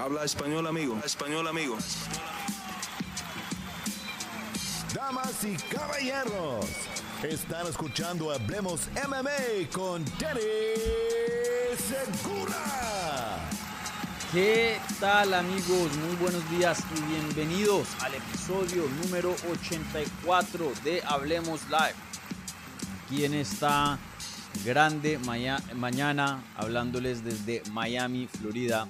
Habla español, amigo. español, amigo. Damas y caballeros, están escuchando Hablemos MMA con Danny Segura. ¿Qué tal amigos? Muy buenos días y bienvenidos al episodio número 84 de Hablemos Live. Aquí en esta grande mañana hablándoles desde Miami, Florida.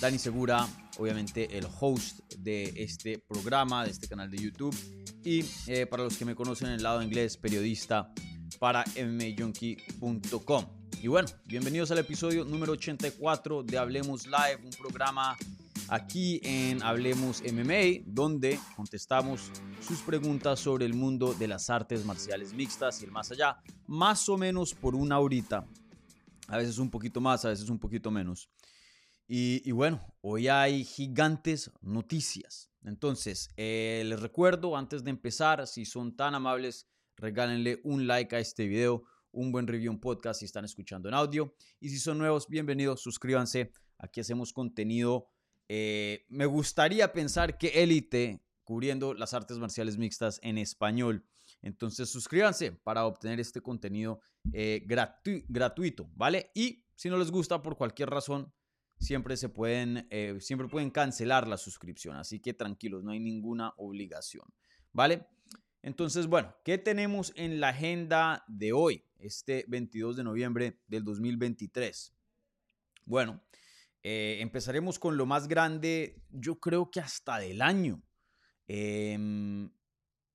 Dani Segura, obviamente el host de este programa, de este canal de YouTube. Y eh, para los que me conocen en el lado inglés, periodista para mjunkie.com. Y bueno, bienvenidos al episodio número 84 de Hablemos Live, un programa aquí en Hablemos MMA, donde contestamos sus preguntas sobre el mundo de las artes marciales mixtas y el más allá, más o menos por una horita, a veces un poquito más, a veces un poquito menos. Y, bueno, hoy hay gigantes noticias. Entonces, eh, les recuerdo, antes de empezar, si son tan amables, regálenle un like a este video, un buen review en podcast si están escuchando en audio. Y si son nuevos, bienvenidos, suscríbanse. Aquí hacemos contenido. Eh, me gustaría pensar que élite cubriendo las artes marciales mixtas en español. Entonces suscríbanse para obtener este contenido eh, gratuito, ¿vale? Y si no les gusta por cualquier razón, siempre se pueden, eh, siempre pueden cancelar la suscripción, así que tranquilos, no hay ninguna obligación, ¿vale? Entonces, bueno, ¿qué tenemos en la agenda de hoy, este 22 de noviembre del 2023? Bueno, eh, empezaremos con lo más grande, yo creo que hasta del año. Em,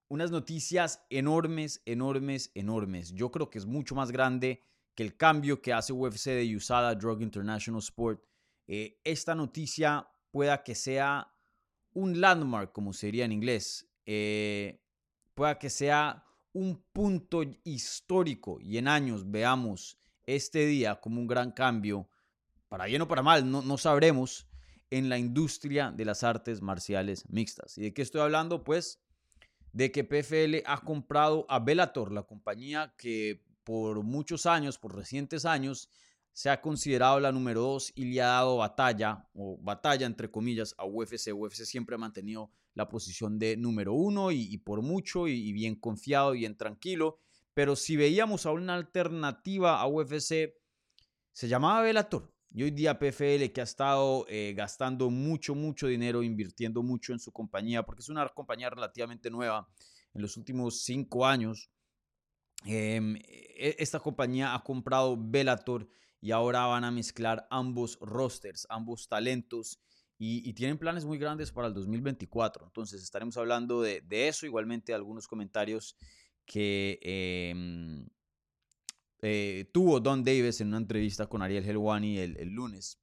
unas noticias enormes, enormes, enormes. Yo creo que es mucho más grande que el cambio que hace UFC de USADA Drug International Sport eh, esta noticia pueda que sea un landmark, como sería en inglés, eh, pueda que sea un punto histórico y en años veamos este día como un gran cambio, para bien o para mal, no, no sabremos, en la industria de las artes marciales mixtas. ¿Y de qué estoy hablando? Pues de que PFL ha comprado a Bellator, la compañía que por muchos años, por recientes años, se ha considerado la número dos y le ha dado batalla, o batalla entre comillas, a UFC. UFC siempre ha mantenido la posición de número uno y, por mucho y, bien confiado y bien tranquilo. Pero si veíamos a una alternativa a UFC, se llamaba Bellator. Y hoy día PFL que ha estado eh, gastando mucho, mucho dinero, invirtiendo mucho en su compañía, porque es una compañía relativamente nueva en los últimos cinco años. Em, e, esta compañía ha comprado Bellator y ahora van a mezclar ambos rosters, ambos talentos y, tienen planes muy grandes para el 2024. Entonces estaremos hablando de, eso, igualmente algunos comentarios que em, eh, tuvo Don Davis en una entrevista con Ariel Helwani el, lunes.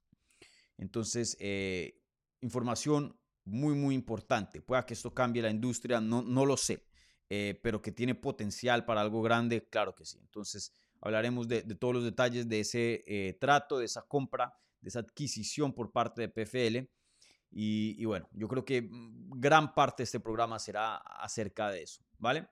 Entonces, eh, información muy, muy importante. Pueda que esto cambie la industria, no, no lo sé, eh, pero que tiene potencial para algo grande, claro que sí. Entonces, Hablaremos de, todos los detalles de ese eh, trato, de esa compra, de esa adquisición por parte de PFL. Y, bueno, yo creo que mm, gran parte de este programa será acerca de eso, ¿vale?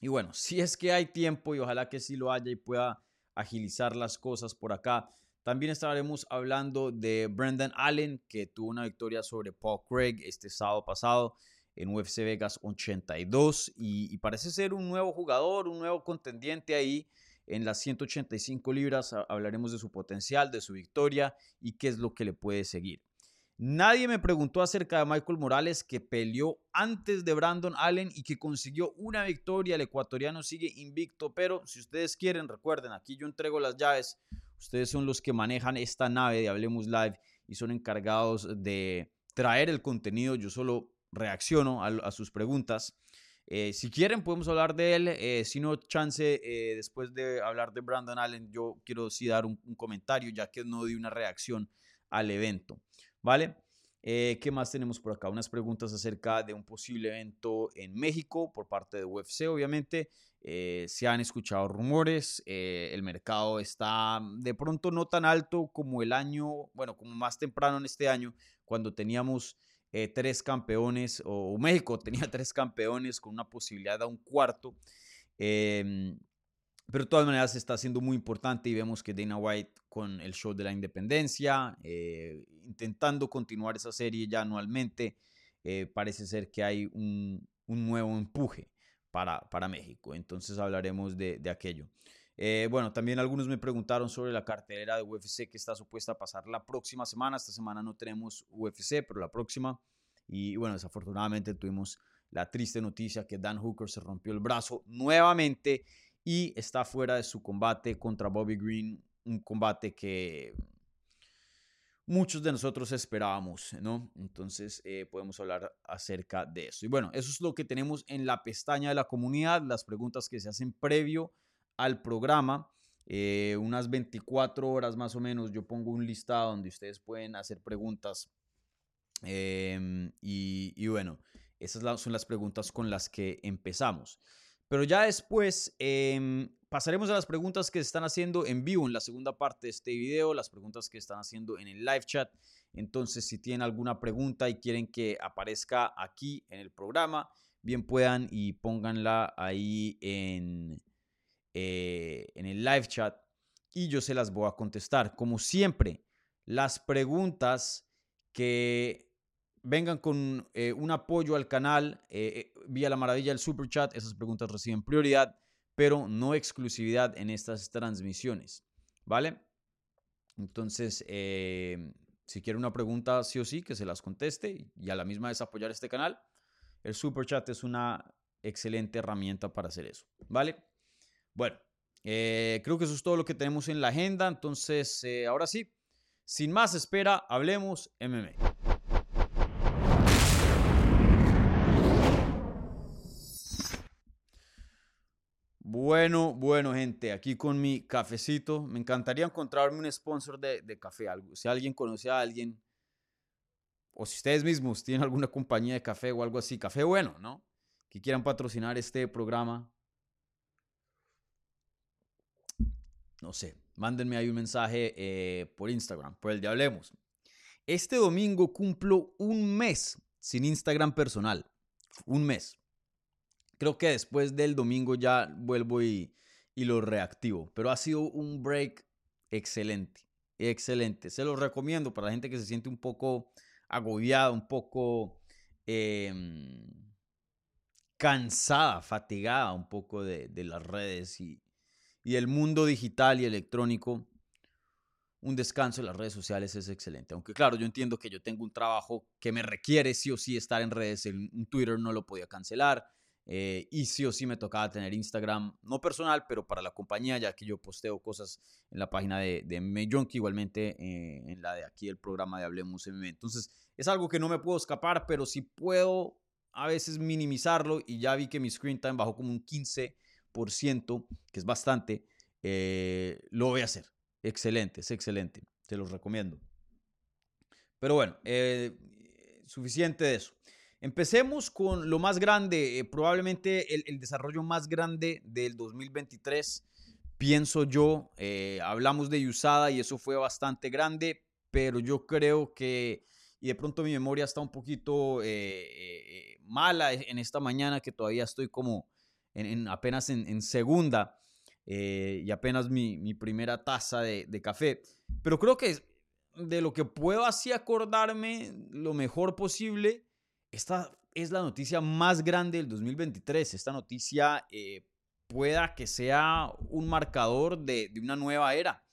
Y bueno, si es que hay tiempo y ojalá que sí lo haya y pueda agilizar las cosas por acá. También estaremos hablando de Brendan Allen, que tuvo una victoria sobre Paul Craig este sábado pasado en UFC Vegas 82 y parece ser un nuevo jugador, un nuevo contendiente ahí en las 185 libras hablaremos de su potencial, de su victoria y qué es lo que le puede seguir. Nadie me preguntó acerca de Michael Morales que peleó antes de Brandon Allen y que consiguió una victoria. El ecuatoriano sigue invicto, pero si ustedes quieren, recuerden, aquí yo entrego las llaves. Ustedes son los que manejan esta nave de Hablemos Live y son encargados de traer el contenido. Yo solo reacciono a sus preguntas. Eh, si quieren, podemos hablar de él. Eh, si no, chance, eh, después de hablar de Brandon Allen, yo quiero sí dar un, comentario, ya que no di una reacción al evento. ¿Vale? ¿Qué más tenemos por acá? Unas preguntas acerca de un posible evento en México por parte de UFC, obviamente. se han escuchado rumores, el mercado está de pronto no tan alto como el año, bueno, como más temprano en este año, cuando teníamos eh, tres campeones, o, México tenía tres campeones con una posibilidad de un cuarto. Em, pero de todas maneras está siendo muy importante y vemos que Dana White con el show de la independencia, eh, intentando continuar esa serie ya anualmente, eh, parece ser que hay un, un nuevo empuje para, para, México. Entonces hablaremos de, de aquello. Eh, bueno, también algunos me preguntaron sobre la cartelera de UFC que está supuesta a pasar la próxima semana. Esta semana no tenemos UFC, pero la próxima. Y bueno, desafortunadamente tuvimos la triste noticia que Dan Hooker se rompió el brazo nuevamente y está fuera de su combate contra Bobby Green, un combate que muchos de nosotros esperábamos, ¿no? Entonces eh, podemos hablar acerca de eso. Y bueno, eso es lo que tenemos en la pestaña de la comunidad, las preguntas que se hacen previo al programa. Eh, unas 24 horas más o menos, yo pongo un listado donde ustedes pueden hacer preguntas. Em, y, bueno, esas son las preguntas con las que empezamos. Pero ya después em, pasaremos a las preguntas que se están haciendo en vivo en la segunda parte de este video, las preguntas que están haciendo en el live chat. Entonces, si tienen alguna pregunta y quieren que aparezca aquí en el programa, bien puedan y pónganla ahí en, eh, en el live chat y yo se las voy a contestar. Como siempre, las preguntas que vengan con eh, un apoyo al canal eh, eh, vía la maravilla del super chat. Esas preguntas reciben prioridad, pero no exclusividad en estas transmisiones. ¿Vale? Entonces, si quiere una pregunta sí o sí, que se las conteste y a la misma vez apoyar este canal, el super chat es una excelente herramienta para hacer eso. ¿Vale? Bueno, creo que eso es todo lo que tenemos en la agenda. Entonces, ahora sí, sin más espera, hablemos MMA. Bueno, bueno, gente, aquí con mi cafecito. Me encantaría encontrarme un sponsor de, de café. Algo. Si alguien conoce a alguien, o si ustedes mismos tienen alguna compañía de café o algo así, café bueno, ¿no? Que quieran patrocinar este programa. No sé, mándenme ahí un mensaje eh, por Instagram, por el de Hablemos. Este domingo cumplo un mes sin Instagram personal. Un mes creo que después del domingo ya vuelvo y, lo reactivo. Pero ha sido un break excelente, excelente. Se lo recomiendo para la gente que se siente un poco agobiada, un poco em, cansada, fatigada un poco de, las redes y, y el mundo digital y electrónico. Un descanso en las redes sociales es excelente. Aunque claro, yo entiendo que yo tengo un trabajo que me requiere sí o sí estar en redes. En Twitter no lo podía cancelar. Eh, y sí o sí me tocaba tener Instagram, no personal, pero para la compañía, ya que yo posteo cosas en la página de, de MMA Junkie, igualmente eh, en la de aquí el programa de Hablemos MMA. Entonces, es algo que no me puedo escapar, pero sí puedo a veces minimizarlo y ya vi que mi screen time bajó como un 15%, que es bastante. Eh, lo voy a hacer. Excelente, es excelente. Te los recomiendo. Pero bueno, suficiente de eso. Empecemos con lo más grande, eh, probablemente el, desarrollo más grande del 2023, pienso yo. Eh, hablamos de USADA y eso fue bastante grande, pero yo creo que, y de pronto mi memoria está un poquito eh, mala en esta mañana, que todavía estoy como en, apenas en, segunda y apenas mi, primera taza de, de café, pero creo que de lo que puedo así acordarme lo mejor posible esta es la noticia más grande del 2023. Esta noticia eh, pueda que sea un marcador de, una nueva era.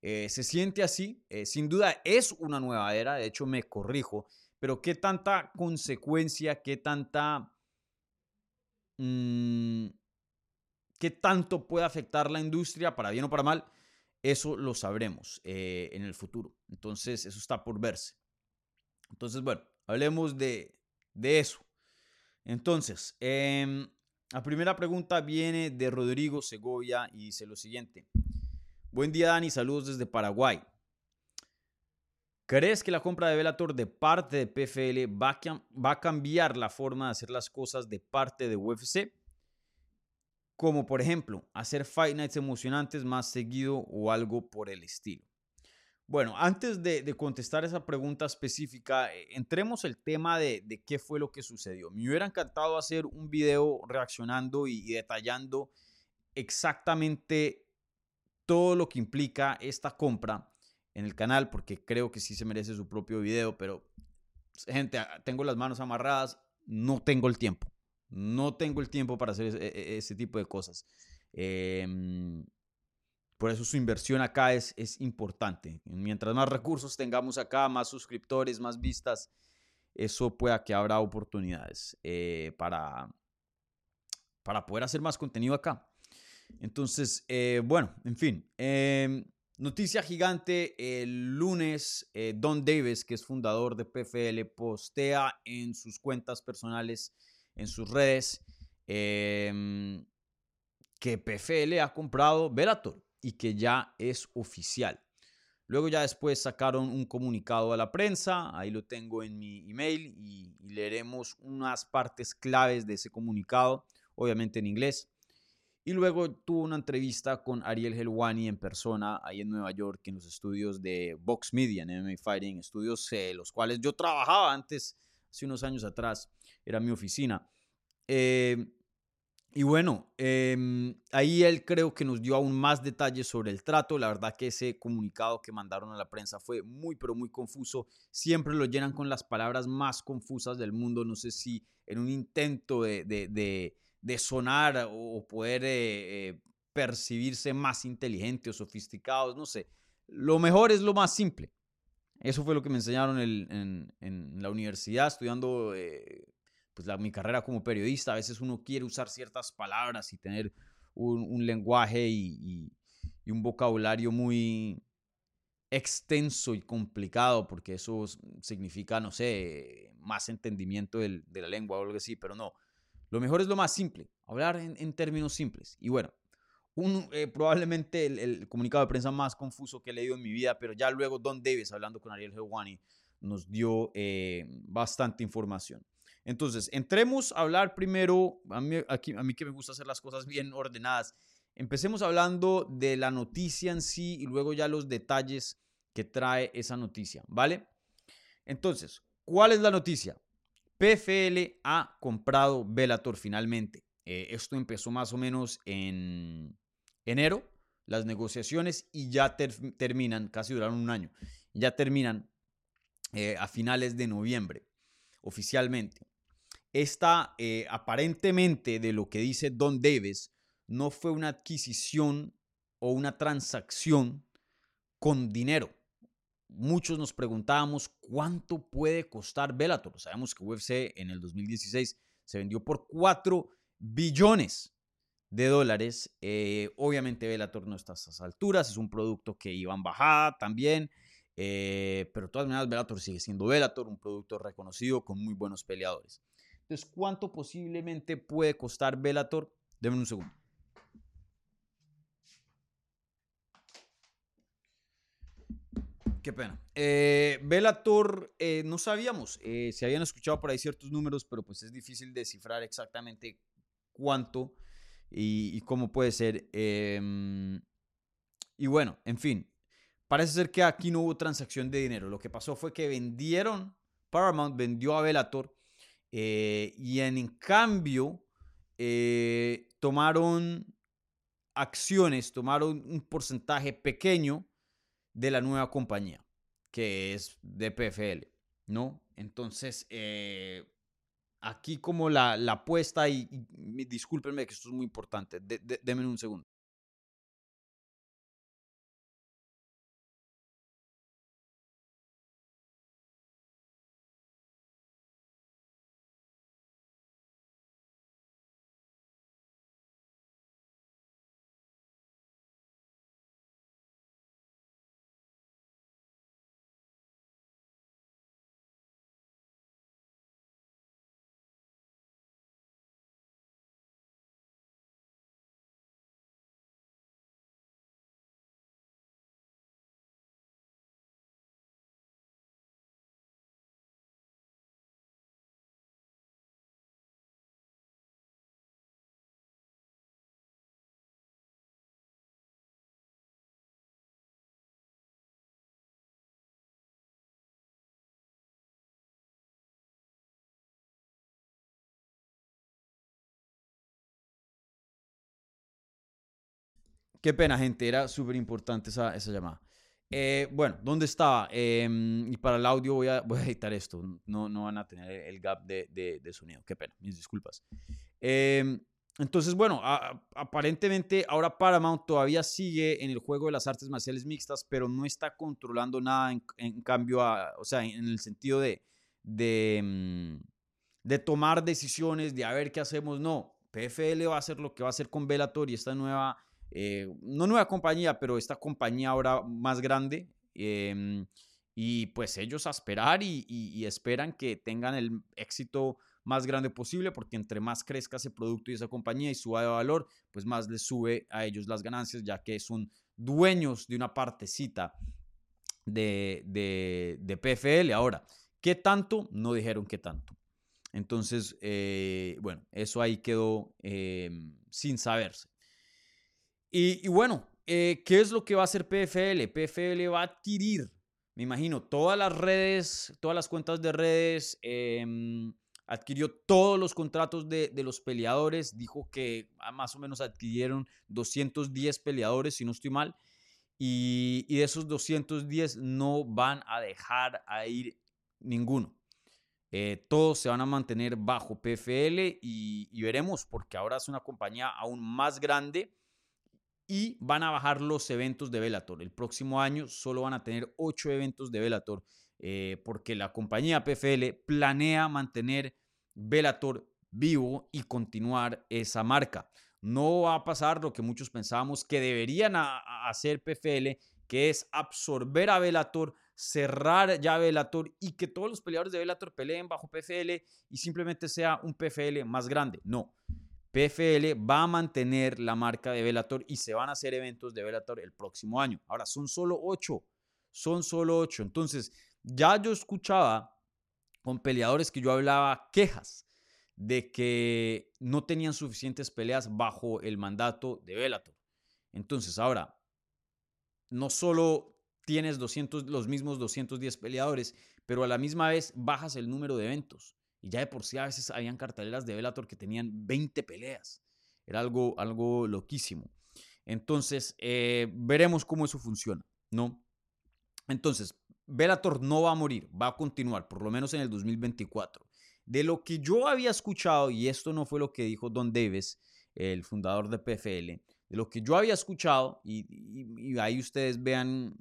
Eh, se siente así, eh, sin duda es una nueva era, de hecho me corrijo, pero qué tanta consecuencia, qué tanta... Mm, qué tanto puede afectar la industria, para bien o para mal, eso lo sabremos en el futuro. Entonces, eso está por verse. Entonces, bueno, hablemos de, de eso. Entonces, em, la primera pregunta viene de Rodrigo Segovia y dice lo siguiente. Buen día Dani, saludos desde Paraguay. ¿Crees que la compra de Velator de parte de PFL va a cambiar la forma de hacer las cosas de parte de UFC? Como por ejemplo, hacer Fight Nights emocionantes más seguido o algo por el estilo. Bueno, antes de, contestar esa pregunta específica, eh, entremos el tema de, qué fue lo que sucedió. Me hubiera encantado hacer un video reaccionando y, detallando exactamente todo lo que implica esta compra en el canal, porque creo que sí se merece su propio video, pero gente, tengo las manos amarradas, no tengo el tiempo. No tengo el tiempo para hacer ese, e, ese tipo de cosas. Em, por eso su inversión acá es, es importante. Mientras más recursos tengamos acá, más suscriptores, más vistas, eso pueda que habrá oportunidades eh, para, para poder hacer más contenido acá. Entonces, eh, bueno, en fin. Noticia gigante, el lunes eh, Don Davis, que es fundador de PFL, postea en sus cuentas personales, en sus redes, em, que PFL ha comprado Velator y que ya es oficial. Luego ya después sacaron un comunicado a la prensa, ahí lo tengo en mi email y, leeremos unas partes claves de ese comunicado, obviamente en inglés. Y luego tuvo una entrevista con Ariel Helwani en persona ahí en Nueva York en los estudios de Vox Media, en MMA Fighting, estudios eh, los cuales yo trabajaba antes, hace unos años atrás, era mi oficina. Eh, y bueno, em, ahí él creo que nos dio aún más detalles sobre el trato. La verdad que ese comunicado que mandaron a la prensa fue muy, pero muy confuso. Siempre lo llenan con las palabras más confusas del mundo. No sé si en un intento de, de, sonar o poder eh, eh, percibirse más inteligente o sofisticados, no sé. Lo mejor es lo más simple. Eso fue lo que me enseñaron en, en la universidad, estudiando eh, pues la, mi carrera como periodista, a veces uno quiere usar ciertas palabras y tener un, lenguaje y, un vocabulario muy extenso y complicado, porque eso significa, no sé, más entendimiento de la lengua o algo así, pero no. Lo mejor es lo más simple, hablar en, términos simples. Y bueno, un, eh, probablemente el, comunicado de prensa más confuso que he leído en mi vida, pero ya luego Don Davis, hablando con Ariel Hewani, nos dio eh, bastante información. Entonces, entremos a hablar primero, a mí, aquí, a mí que me gusta hacer las cosas bien ordenadas, empecemos hablando de la noticia en sí y luego ya los detalles que trae esa noticia, ¿vale? Entonces, ¿cuál es la noticia? PFL ha comprado Velator finalmente. Eh, esto empezó más o menos en enero, las negociaciones, y ya terminan, casi duraron un año, ya terminan eh, a finales de noviembre, oficialmente. Esta, eh, aparentemente, de lo que dice Don Davis, no fue una adquisición o una transacción con dinero. Muchos nos preguntábamos cuánto puede costar Bellator. Sabemos que UFC en el 2016 se vendió por 4 billones de dólares. Eh, obviamente Bellator no está a esas alturas, es un producto que iba en bajada también. Eh, pero de todas maneras Bellator sigue siendo Bellator, un producto reconocido con muy buenos peleadores. Entonces, ¿cuánto posiblemente puede costar Velator? Denme un segundo. Qué pena. Eh, Velator, eh, no sabíamos. Eh, se habían escuchado por ahí ciertos números, pero pues es difícil descifrar exactamente cuánto y, cómo puede ser. Em, y bueno, en fin. Parece ser que aquí no hubo transacción de dinero. Lo que pasó fue que vendieron, Paramount vendió a Velator eh, y en cambio, tomaron acciones, tomaron un porcentaje pequeño de la nueva compañía, que es DPFL, ¿no? Entonces, eh, aquí como la, la apuesta, y, discúlpenme que esto es muy importante, denme un segundo. Qué pena, gente. Era súper importante esa, esa llamada. Eh, bueno, ¿dónde estaba? Em, y para el audio voy a, voy a editar esto. No, no van a tener el gap de, de, sonido. Qué pena, mis disculpas. Em, entonces, bueno, aparentemente ahora Paramount todavía sigue en el juego de las artes marciales mixtas, pero no está controlando nada en, cambio, o sea, en el sentido de, de, mm, de tomar decisiones, de a ver qué hacemos. No, PFL va a hacer lo que va a hacer con Bellator y esta nueva eh, no nueva compañía, pero esta compañía ahora más grande. Em, y pues ellos a esperar y, esperan que tengan el éxito más grande posible, porque entre más crezca ese producto y esa compañía y suba de valor, pues más les sube a ellos las ganancias, ya que son dueños de una partecita de, de, PFL. Ahora, ¿qué tanto? No dijeron qué tanto. Entonces, eh, bueno, eso ahí quedó em, sin saberse. Y, bueno, eh, ¿qué es lo que va a hacer PFL? PFL va a adquirir, me imagino, todas las redes, todas las cuentas de redes, em, adquirió todos los contratos de, los peleadores, dijo que más o menos adquirieron 210 peleadores, si no estoy mal, y, de esos 210 no van a dejar a ir ninguno. Eh, todos se van a mantener bajo PFL y, y, veremos, porque ahora es una compañía aún más grande y van a bajar los eventos de Velator. El próximo año solo van a tener ocho eventos de Velator eh, porque la compañía PFL planea mantener Velator vivo y continuar esa marca. No va a pasar lo que muchos pensábamos que deberían hacer PFL, que es absorber a Velator, cerrar ya Velator y que todos los peleadores de Velator peleen bajo PFL y simplemente sea un PFL más grande. No. PFL va a mantener la marca de Velator y se van a hacer eventos de Velator el próximo año. Ahora, son solo ocho, son solo ocho. Entonces, ya yo escuchaba con peleadores que yo hablaba quejas de que no tenían suficientes peleas bajo el mandato de Velator. Entonces, ahora, no solo tienes 200, los mismos 210 peleadores, pero a la misma vez bajas el número de eventos. Y ya de por sí a veces habían carteleras de Bellator que tenían 20 peleas. Era algo, algo loquísimo. Entonces, eh, veremos cómo eso funciona, ¿no? Entonces, Bellator no va a morir, va a continuar, por lo menos en el 2024. De lo que yo había escuchado, y esto no fue lo que dijo Don Davis, el fundador de PFL, de lo que yo había escuchado, y, ahí ustedes vean,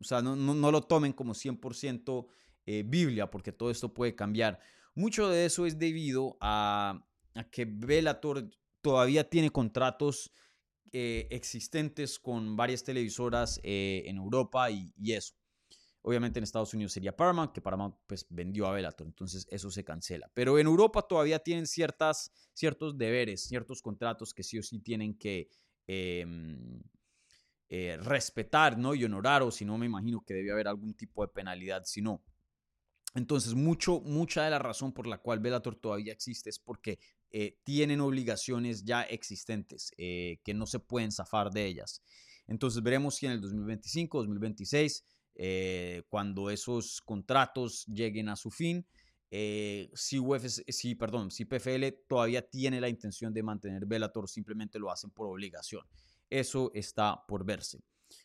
o sea, no, no, lo tomen como 100% eh, Biblia, porque todo esto puede cambiar. Mucho de eso es debido a, que Bellator todavía tiene contratos eh, existentes con varias televisoras eh, en Europa y, eso. Obviamente en Estados Unidos sería Paramount, que Paramount pues vendió a Bellator, entonces eso se cancela. Pero en Europa todavía tienen ciertas, ciertos deberes, ciertos contratos que sí o sí tienen que em, eh, respetar ¿no? y honorar, o si no me imagino que debe haber algún tipo de penalidad si no. Entonces, mucho, mucha de la razón por la cual Bellator todavía existe es porque eh, tienen obligaciones ya existentes eh, que no se pueden zafar de ellas. Entonces, veremos si en el 2025, 2026, eh, cuando esos contratos lleguen a su fin, si, UFC, si, perdón, si PFL todavía tiene la intención de mantener Bellator, simplemente lo hacen por obligación. Eso está por verse.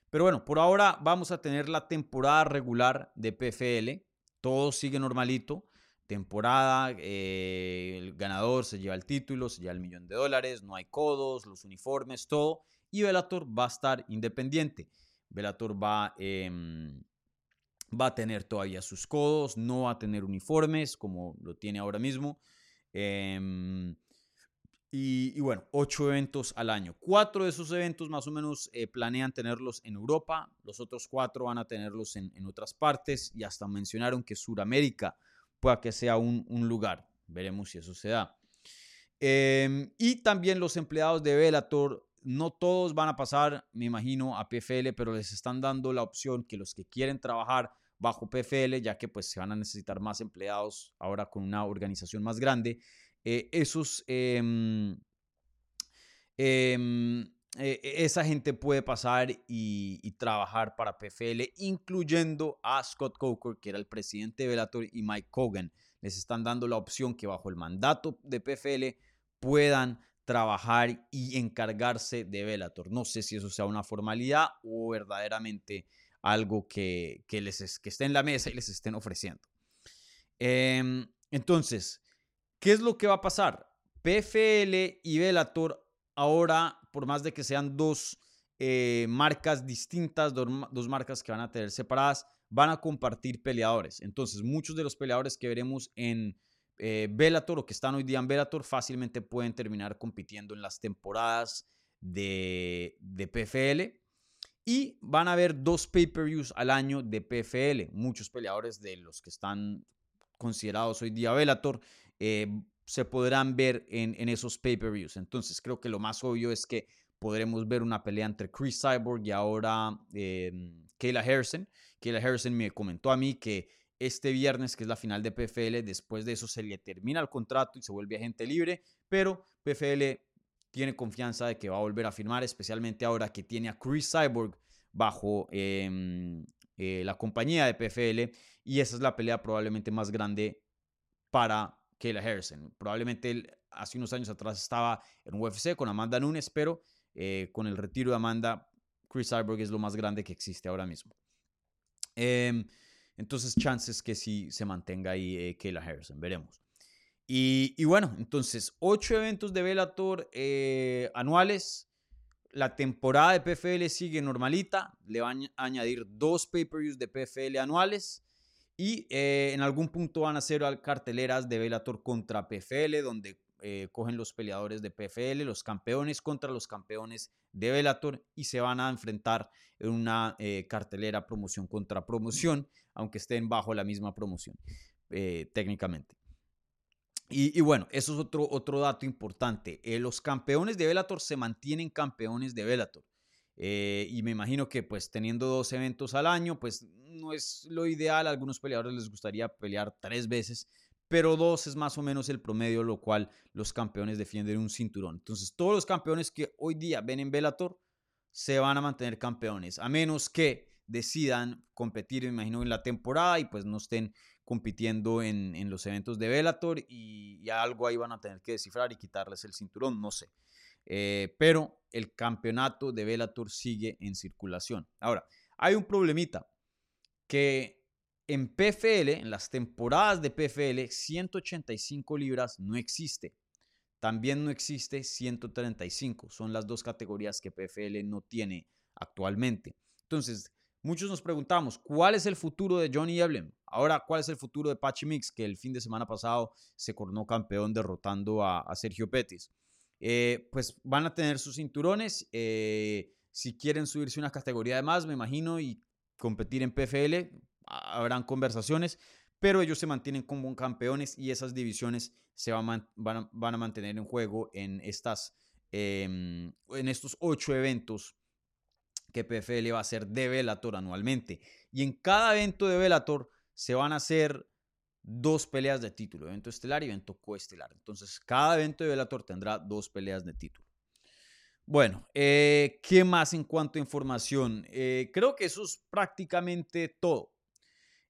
Pero bueno, por ahora vamos a tener la temporada regular de PFL todo sigue normalito. Temporada, eh, el ganador se lleva el título, se lleva el millón de dólares, no hay codos, los uniformes, todo. Y Velator va a estar independiente. Velator va, em, va a tener todavía sus codos, no va a tener uniformes como lo tiene ahora mismo. Em, y, bueno, ocho eventos al año. Cuatro de esos eventos más o menos eh, planean tenerlos en Europa, los otros cuatro van a tenerlos en, otras partes y hasta mencionaron que Sudamérica pueda que sea un, lugar. Veremos si eso se da. Em, y también los empleados de Velator, no todos van a pasar, me imagino, a PFL, pero les están dando la opción que los que quieren trabajar bajo PFL, ya que pues se van a necesitar más empleados ahora con una organización más grande, eh, esos, em, em, e, e, esa gente puede pasar y, trabajar para PFL, incluyendo a Scott Coker, que era el presidente de Bellator, y Mike Cogan. Les están dando la opción que bajo el mandato de PFL puedan trabajar y encargarse de Bellator. No sé si eso sea una formalidad o verdaderamente algo que, les que esté en la mesa y les estén ofreciendo. Em, entonces, ¿qué es lo que va a pasar? PFL y Bellator ahora, por más de que sean dos eh, marcas distintas, dos, marcas que van a tener separadas, van a compartir peleadores. Entonces, muchos de los peleadores que veremos en eh, Bellator o que están hoy día en Bellator fácilmente pueden terminar compitiendo en las temporadas de, de PFL. Y van a haber dos pay-per-views al año de PFL. Muchos peleadores de los que están considerados hoy día Bellator eh, se podrán ver en, en esos pay-per-views. Entonces creo que lo más obvio es que podremos ver una pelea entre Chris Cyborg y ahora eh, Kayla Harrison. Kayla Harrison me comentó a mí que este viernes, que es la final de PFL, después de eso se le termina el contrato y se vuelve agente libre, pero PFL tiene confianza de que va a volver a firmar, especialmente ahora que tiene a Chris Cyborg bajo em, eh, la compañía de PFL y esa es la pelea probablemente más grande para Kayla Harrison. Probablemente hace unos años atrás estaba en UFC con Amanda Nunes, pero eh, con el retiro de Amanda, Chris Cyborg es lo más grande que existe ahora mismo. Em, entonces, chances que sí se mantenga ahí eh, Kayla Harrison, veremos. Y, bueno, entonces, ocho eventos de Bellator eh, anuales. La temporada de PFL sigue normalita. Le van a añadir dos pay-per-views de PFL anuales. Y eh, en algún punto van a ser carteleras de Bellator contra PFL, donde eh, cogen los peleadores de PFL, los campeones contra los campeones de Bellator y se van a enfrentar en una eh, cartelera promoción contra promoción, aunque estén bajo la misma promoción técnicamente. Y, bueno, eso es otro, otro dato importante. los campeones de Bellator se mantienen campeones de Bellator. y me imagino que pues teniendo dos eventos al año, pues no es lo ideal. A algunos peleadores les gustaría pelear tres veces, pero dos es más o menos el promedio, lo cual los campeones defienden un cinturón. Entonces, todos los campeones que hoy día ven en Bellator se van a mantener campeones, a menos que decidan competir, me imagino, en la temporada y pues no estén compitiendo en, los eventos de Bellator y, algo ahí van a tener que descifrar y quitarles el cinturón, no sé. Eh, pero el campeonato de Bellator sigue en circulación. Ahora, hay un problemita que en PFL, en las temporadas de PFL, 185 libras no existe. También no existe 135. Son las dos categorías que PFL no tiene actualmente. Entonces, muchos nos preguntamos, ¿cuál es el futuro de Johnny Eblem? Ahora, ¿cuál es el futuro de Pachi Mix, que el fin de semana pasado se coronó campeón derrotando a, Sergio Pettis? Eh, pues van a tener sus cinturones. Eh, si quieren subirse una categoría de más, me imagino, y competir en PFL, habrán conversaciones, pero ellos se mantienen como campeones y esas divisiones se van, a, van, a, mantener en juego en, estas, em, en estos ocho eventos que PFL va a hacer de Velator anualmente. Y en cada evento de Velator se van a hacer dos peleas de título, evento estelar y evento coestelar. Entonces, cada evento de Velator tendrá dos peleas de título. Bueno, eh, ¿qué más en cuanto a información? Eh, creo que eso es prácticamente todo.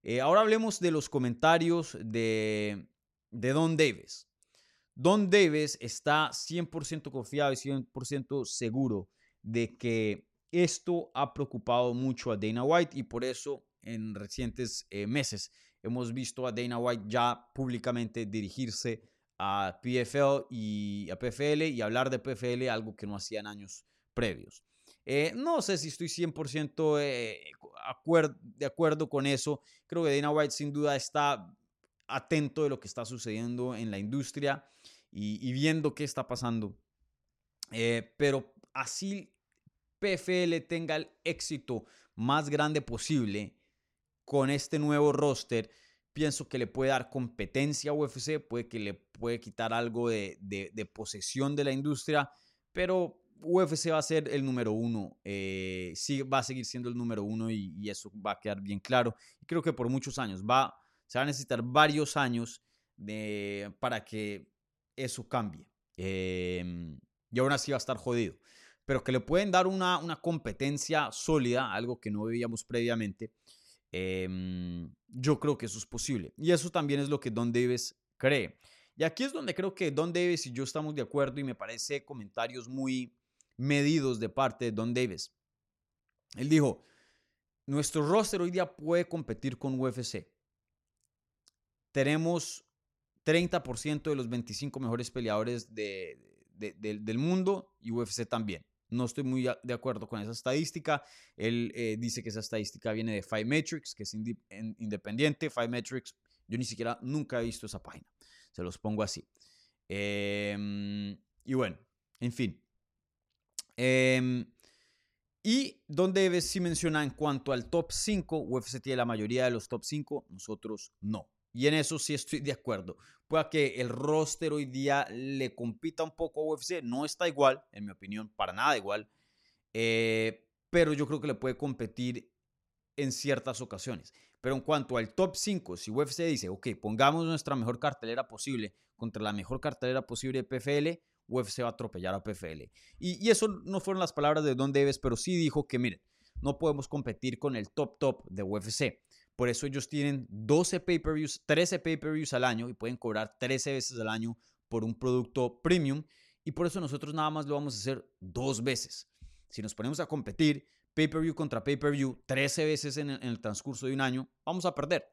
Eh, ahora hablemos de los comentarios de, Don Davis. Don Davis está 100% confiado y 100% seguro de que esto ha preocupado mucho a Dana White y por eso en recientes meses hemos visto a Dana White ya públicamente dirigirse a PFL y a PFL y hablar de PFL, algo que no hacía en años previos. Eh, no sé si estoy 100% eh, de acuerdo con eso. Creo que Dana White sin duda está atento de lo que está sucediendo en la industria y, viendo qué está pasando. Eh, pero así PFL tenga el éxito más grande posible con este nuevo roster, pienso que le puede dar competencia a UFC, puede que le puede quitar algo de, de posesión de la industria, pero UFC va a ser el número uno, eh, sí, va a seguir siendo el número uno y, eso va a quedar bien claro. Creo que por muchos años, va, se va a necesitar varios años de, para que eso cambie. Em, y aún así va a estar jodido. Pero que le pueden dar una, una competencia sólida, algo que no veíamos previamente, em, yo creo que eso es posible. Y eso también es lo que Don Davis cree. Y aquí es donde creo que Don Davis y yo estamos de acuerdo y me parece comentarios muy medidos de parte de Don Davis. Él dijo, nuestro roster hoy día puede competir con UFC. Tenemos 30% de los 25 mejores peleadores del mundo y UFC también. No estoy muy de acuerdo con esa estadística. Él eh, dice que esa estadística viene de Five Metrics, que es independiente. Five Metrics, yo ni siquiera nunca he visto esa página. Se los pongo así. Em, y bueno, en fin. Em, y donde si menciona en cuanto al top 5, UFC tiene la mayoría de los top 5, nosotros no. Y en eso sí estoy de acuerdo. Puede que el roster hoy día le compita un poco a UFC. No está igual, en mi opinión, para nada igual. Eh, pero yo creo que le puede competir en ciertas ocasiones. Pero en cuanto al top 5, si UFC dice, ok, pongamos nuestra mejor cartelera posible contra la mejor cartelera posible de PFL, UFC va a atropellar a PFL. Y, y eso no fueron las palabras de Don Davis, pero sí dijo que, miren, no podemos competir con el top top de UFC. Por eso ellos tienen 12 pay-per-views, 13 pay-per-views al año y pueden cobrar 13 veces al año por un producto premium. Y por eso nosotros nada más lo vamos a hacer dos veces. Si nos ponemos a competir pay-per-view contra pay-per-view 13 veces en el, transcurso de un año, vamos a perder.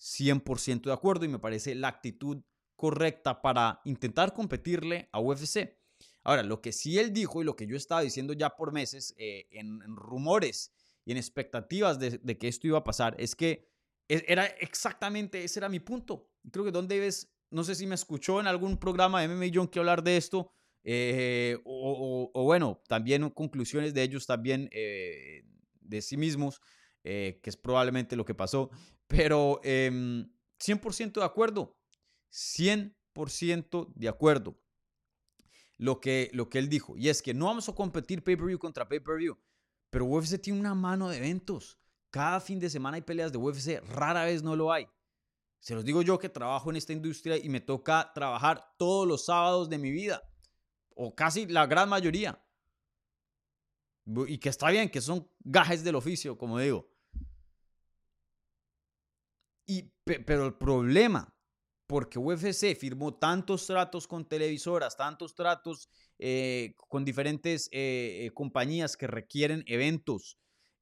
100% de acuerdo y me parece la actitud correcta para intentar competirle a UFC. Ahora, lo que sí él dijo y lo que yo estaba diciendo ya por meses eh, en, rumores y en expectativas de, que esto iba a pasar es que era exactamente, ese era mi punto. Creo que Don Davis, no sé si me escuchó en algún programa de MMA que hablar de esto, eh, o, bueno, también conclusiones de ellos también eh, de sí mismos, eh, que es probablemente lo que pasó, pero 100% em, de acuerdo, 100% de acuerdo. Lo que, lo que él dijo, y es que no vamos a competir pay-per-view contra pay-per-view, pero UFC tiene una mano de eventos. Cada fin de semana hay peleas de UFC, rara vez no lo hay. Se los digo yo que trabajo en esta industria y me toca trabajar todos los sábados de mi vida, o casi la gran mayoría. Y que está bien, que son gajes del oficio, como digo. Y, pero el problema, porque UFC firmó tantos tratos con televisoras, tantos tratos eh, con diferentes eh, eh, compañías que requieren eventos,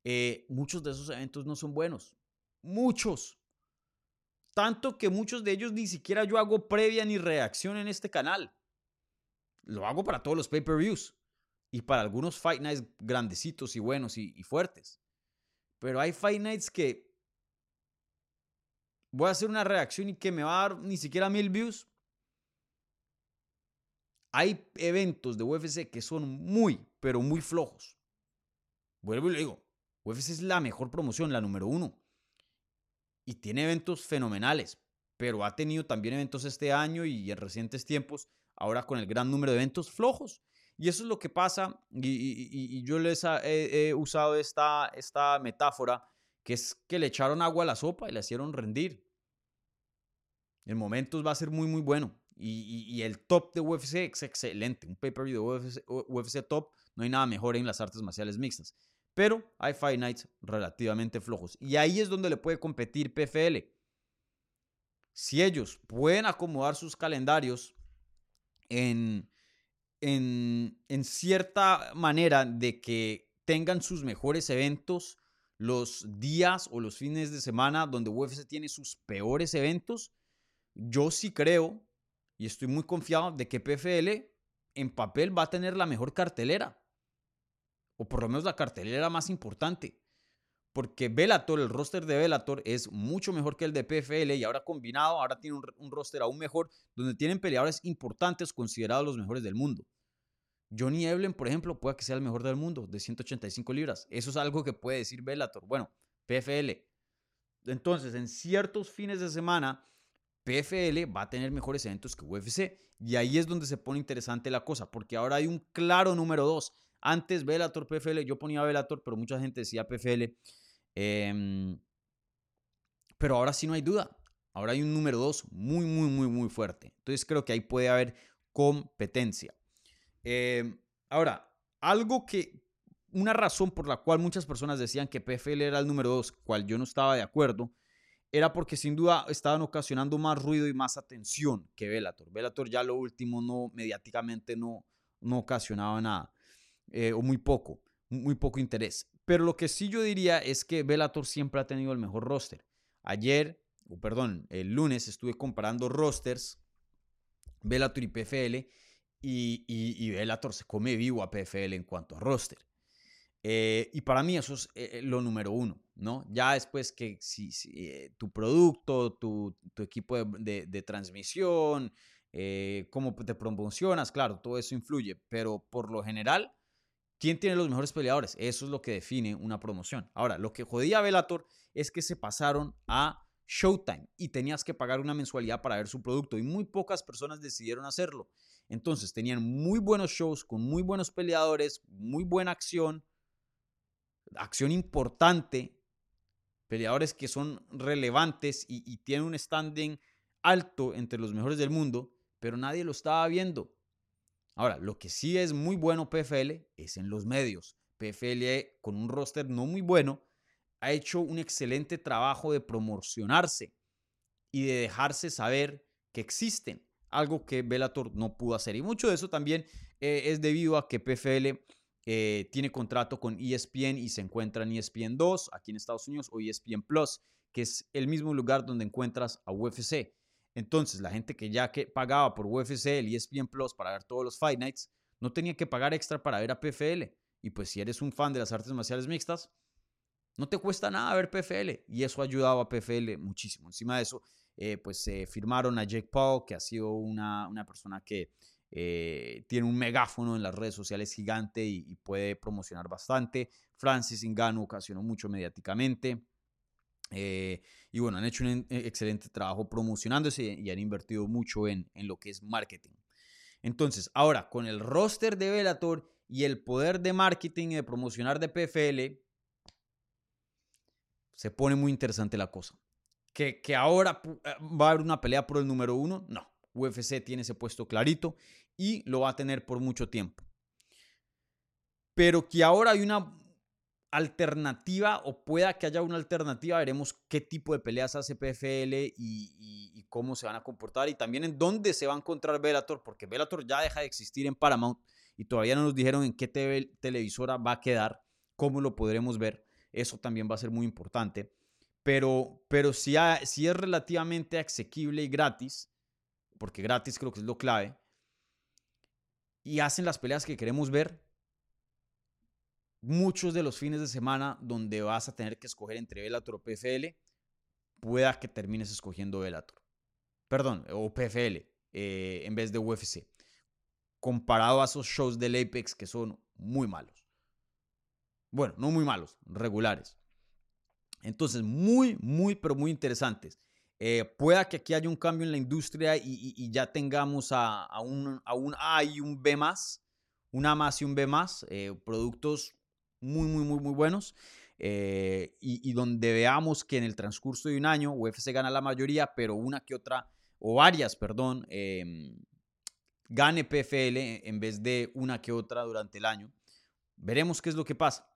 eh, muchos de esos eventos no son buenos. Muchos. Tanto que muchos de ellos ni siquiera yo hago previa ni reacción en este canal. Lo hago para todos los pay-per-views. Y para algunos Fight Nights grandecitos y buenos y, y fuertes. Pero hay Fight Nights que voy a hacer una reacción y que me va a dar ni siquiera mil views. Hay eventos de UFC que son muy, pero muy flojos. Vuelvo y le digo, UFC es la mejor promoción, la número uno. Y tiene eventos fenomenales, pero ha tenido también eventos este año y en recientes tiempos, ahora con el gran número de eventos flojos. Y eso es lo que pasa, y, yo les he, usado esta, esta metáfora, que es que le echaron agua a la sopa y la hicieron rendir. El momento va a ser muy, muy bueno. Y, el top de UFC es excelente. Un pay-per-view de UFC top, no hay nada mejor en las artes marciales mixtas pero hay Fight Nights relativamente flojos. Y ahí es donde le puede competir PFL. Si ellos pueden acomodar sus calendarios en, en, en cierta manera de que tengan sus mejores eventos los días o los fines de semana donde UFC tiene sus peores eventos, yo sí creo y estoy muy confiado de que PFL en papel va a tener la mejor cartelera o por lo menos la cartelera más importante. Porque Bellator, el roster de Bellator es mucho mejor que el de PFL y ahora combinado, ahora tiene un, roster aún mejor donde tienen peleadores importantes considerados los mejores del mundo. Johnny Eblen, por ejemplo, puede que sea el mejor del mundo de 185 libras. Eso es algo que puede decir Bellator. Bueno, PFL. Entonces, en ciertos fines de semana, PFL va a tener mejores eventos que UFC. Y ahí es donde se pone interesante la cosa, porque ahora hay un claro número 2 antes Velator, PFL, yo ponía Velator, pero mucha gente decía PFL. Em, pero ahora sí no hay duda. Ahora hay un número 2 muy, muy, muy, muy fuerte. Entonces creo que ahí puede haber competencia. Em, ahora, algo que, una razón por la cual muchas personas decían que PFL era el número 2, cual yo no estaba de acuerdo, era porque sin duda estaban ocasionando más ruido y más atención que Bellator. Bellator ya lo último no, mediáticamente no, no ocasionaba nada, eh, o muy poco, muy poco interés. Pero lo que sí yo diría es que Bellator siempre ha tenido el mejor roster. Ayer, o perdón, el lunes estuve comparando rosters, Bellator y PFL, y, y, Bellator se come vivo a PFL en cuanto a roster. Eh, y para mí eso es eh, lo número uno, ¿no? Ya después que si, tu producto, tu, equipo de, de transmisión, cómo te promocionas, claro, todo eso influye, pero por lo general, ¿quién tiene los mejores peleadores? Eso es lo que define una promoción. Ahora, lo que jodía a Bellator es que se pasaron a Showtime y tenías que pagar una mensualidad para ver su producto y muy pocas personas decidieron hacerlo. Entonces tenían muy buenos shows con muy buenos peleadores, muy buena acción, acción importante, peleadores que son relevantes y, y tienen un standing alto entre los mejores del mundo pero nadie lo estaba viendo. Ahora, lo que sí es muy bueno PFL es en los medios. PFL con un roster no muy bueno ha hecho un excelente trabajo de promocionarse y de dejarse saber que existen, algo que Bellator no pudo hacer. Y mucho de eso también eh, es debido a que PFL eh, tiene contrato con ESPN y se encuentra en ESPN 2 aquí en Estados Unidos o ESPN Plus, que es el mismo lugar donde encuentras a UFC. Entonces, la gente que ya que pagaba por UFC, el ESPN Plus para ver todos los Fight Nights, no tenía que pagar extra para ver a PFL. Y pues si eres un fan de las artes marciales mixtas, no te cuesta nada ver PFL. Y eso ha ayudado a PFL muchísimo. Encima de eso, eh, pues se firmaron a Jake Paul, que ha sido una, persona que eh, tiene un megáfono en las redes sociales gigante y, y puede promocionar bastante. Francis Ngannou ocasionó mucho mediáticamente. Eh, y bueno, han hecho un eh, excelente trabajo promocionándose y han invertido mucho en, en lo que es marketing. Entonces, ahora con el roster de Velator y el poder de marketing y de promocionar de PFL, se pone muy interesante la cosa. Que, que ahora eh, va a haber una pelea por el número uno, no. UFC tiene ese puesto clarito y lo va a tener por mucho tiempo. Pero que ahora hay una alternativa o pueda que haya una alternativa. Veremos qué tipo de peleas hace PFL y, cómo se van a comportar y también en dónde se va a encontrar Bellator, porque Bellator ya deja de existir en Paramount y todavía no nos dijeron en qué televisora va a quedar, cómo lo podremos ver. Eso también va a ser muy importante. Pero, pero si, si es relativamente asequible y gratis, porque gratis creo que es lo clave, y hacen las peleas que queremos ver, muchos de los fines de semana donde vas a tener que escoger entre Bellator o PFL, pueda que termines escogiendo Bellator. Perdón, o PFL eh, en vez de UFC. Comparado a esos shows del Apex que son muy malos. Bueno, no muy malos, regulares. Entonces, muy, muy, pero muy interesantes. Eh, pueda que aquí haya un cambio en la industria y, ya tengamos a, un, A y un B más, un A más y un B más, eh, productos muy, muy, muy, muy buenos. Eh, y, donde veamos que en el transcurso de un año UFC gana la mayoría, pero una que otra, o varias, perdón, em, gane PFL en vez de una que otra durante el año. Veremos qué es lo que pasa.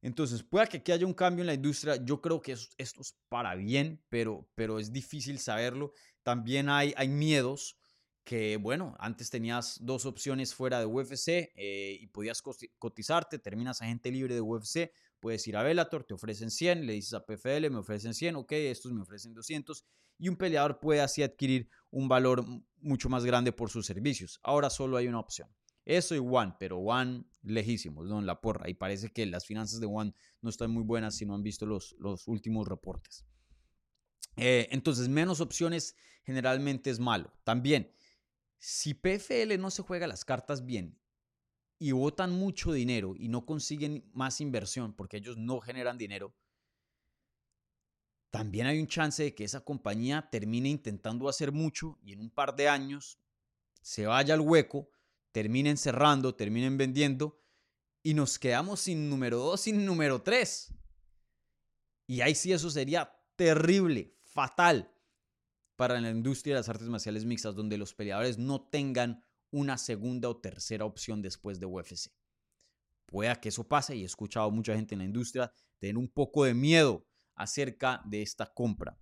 Entonces, pueda que aquí haya un cambio en la industria. Yo creo que esto, es para bien, pero, pero es difícil saberlo. También hay, hay miedos que bueno, antes tenías dos opciones fuera de UFC eh, y podías cotizarte, terminas agente libre de UFC, puedes ir a Bellator, te ofrecen 100, le dices a PFL, me ofrecen 100, ok, estos me ofrecen 200 y un peleador puede así adquirir un valor mucho más grande por sus servicios. Ahora solo hay una opción. Eso y One, pero One lejísimos, ¿no? En la porra. Y parece que las finanzas de One no están muy buenas si no han visto los, los últimos reportes. Eh, entonces, menos opciones generalmente es malo. También, si PFL no se juega las cartas bien y votan mucho dinero y no consiguen más inversión porque ellos no generan dinero, también hay un chance de que esa compañía termine intentando hacer mucho y en un par de años se vaya al hueco, terminen cerrando, terminen vendiendo y nos quedamos sin número 2, sin número 3. Y ahí sí eso sería terrible, fatal para la industria de las artes marciales mixtas, donde los peleadores no tengan una segunda o tercera opción después de UFC. Pueda que eso pase y he escuchado mucha gente en la industria tener un poco de miedo acerca de esta compra.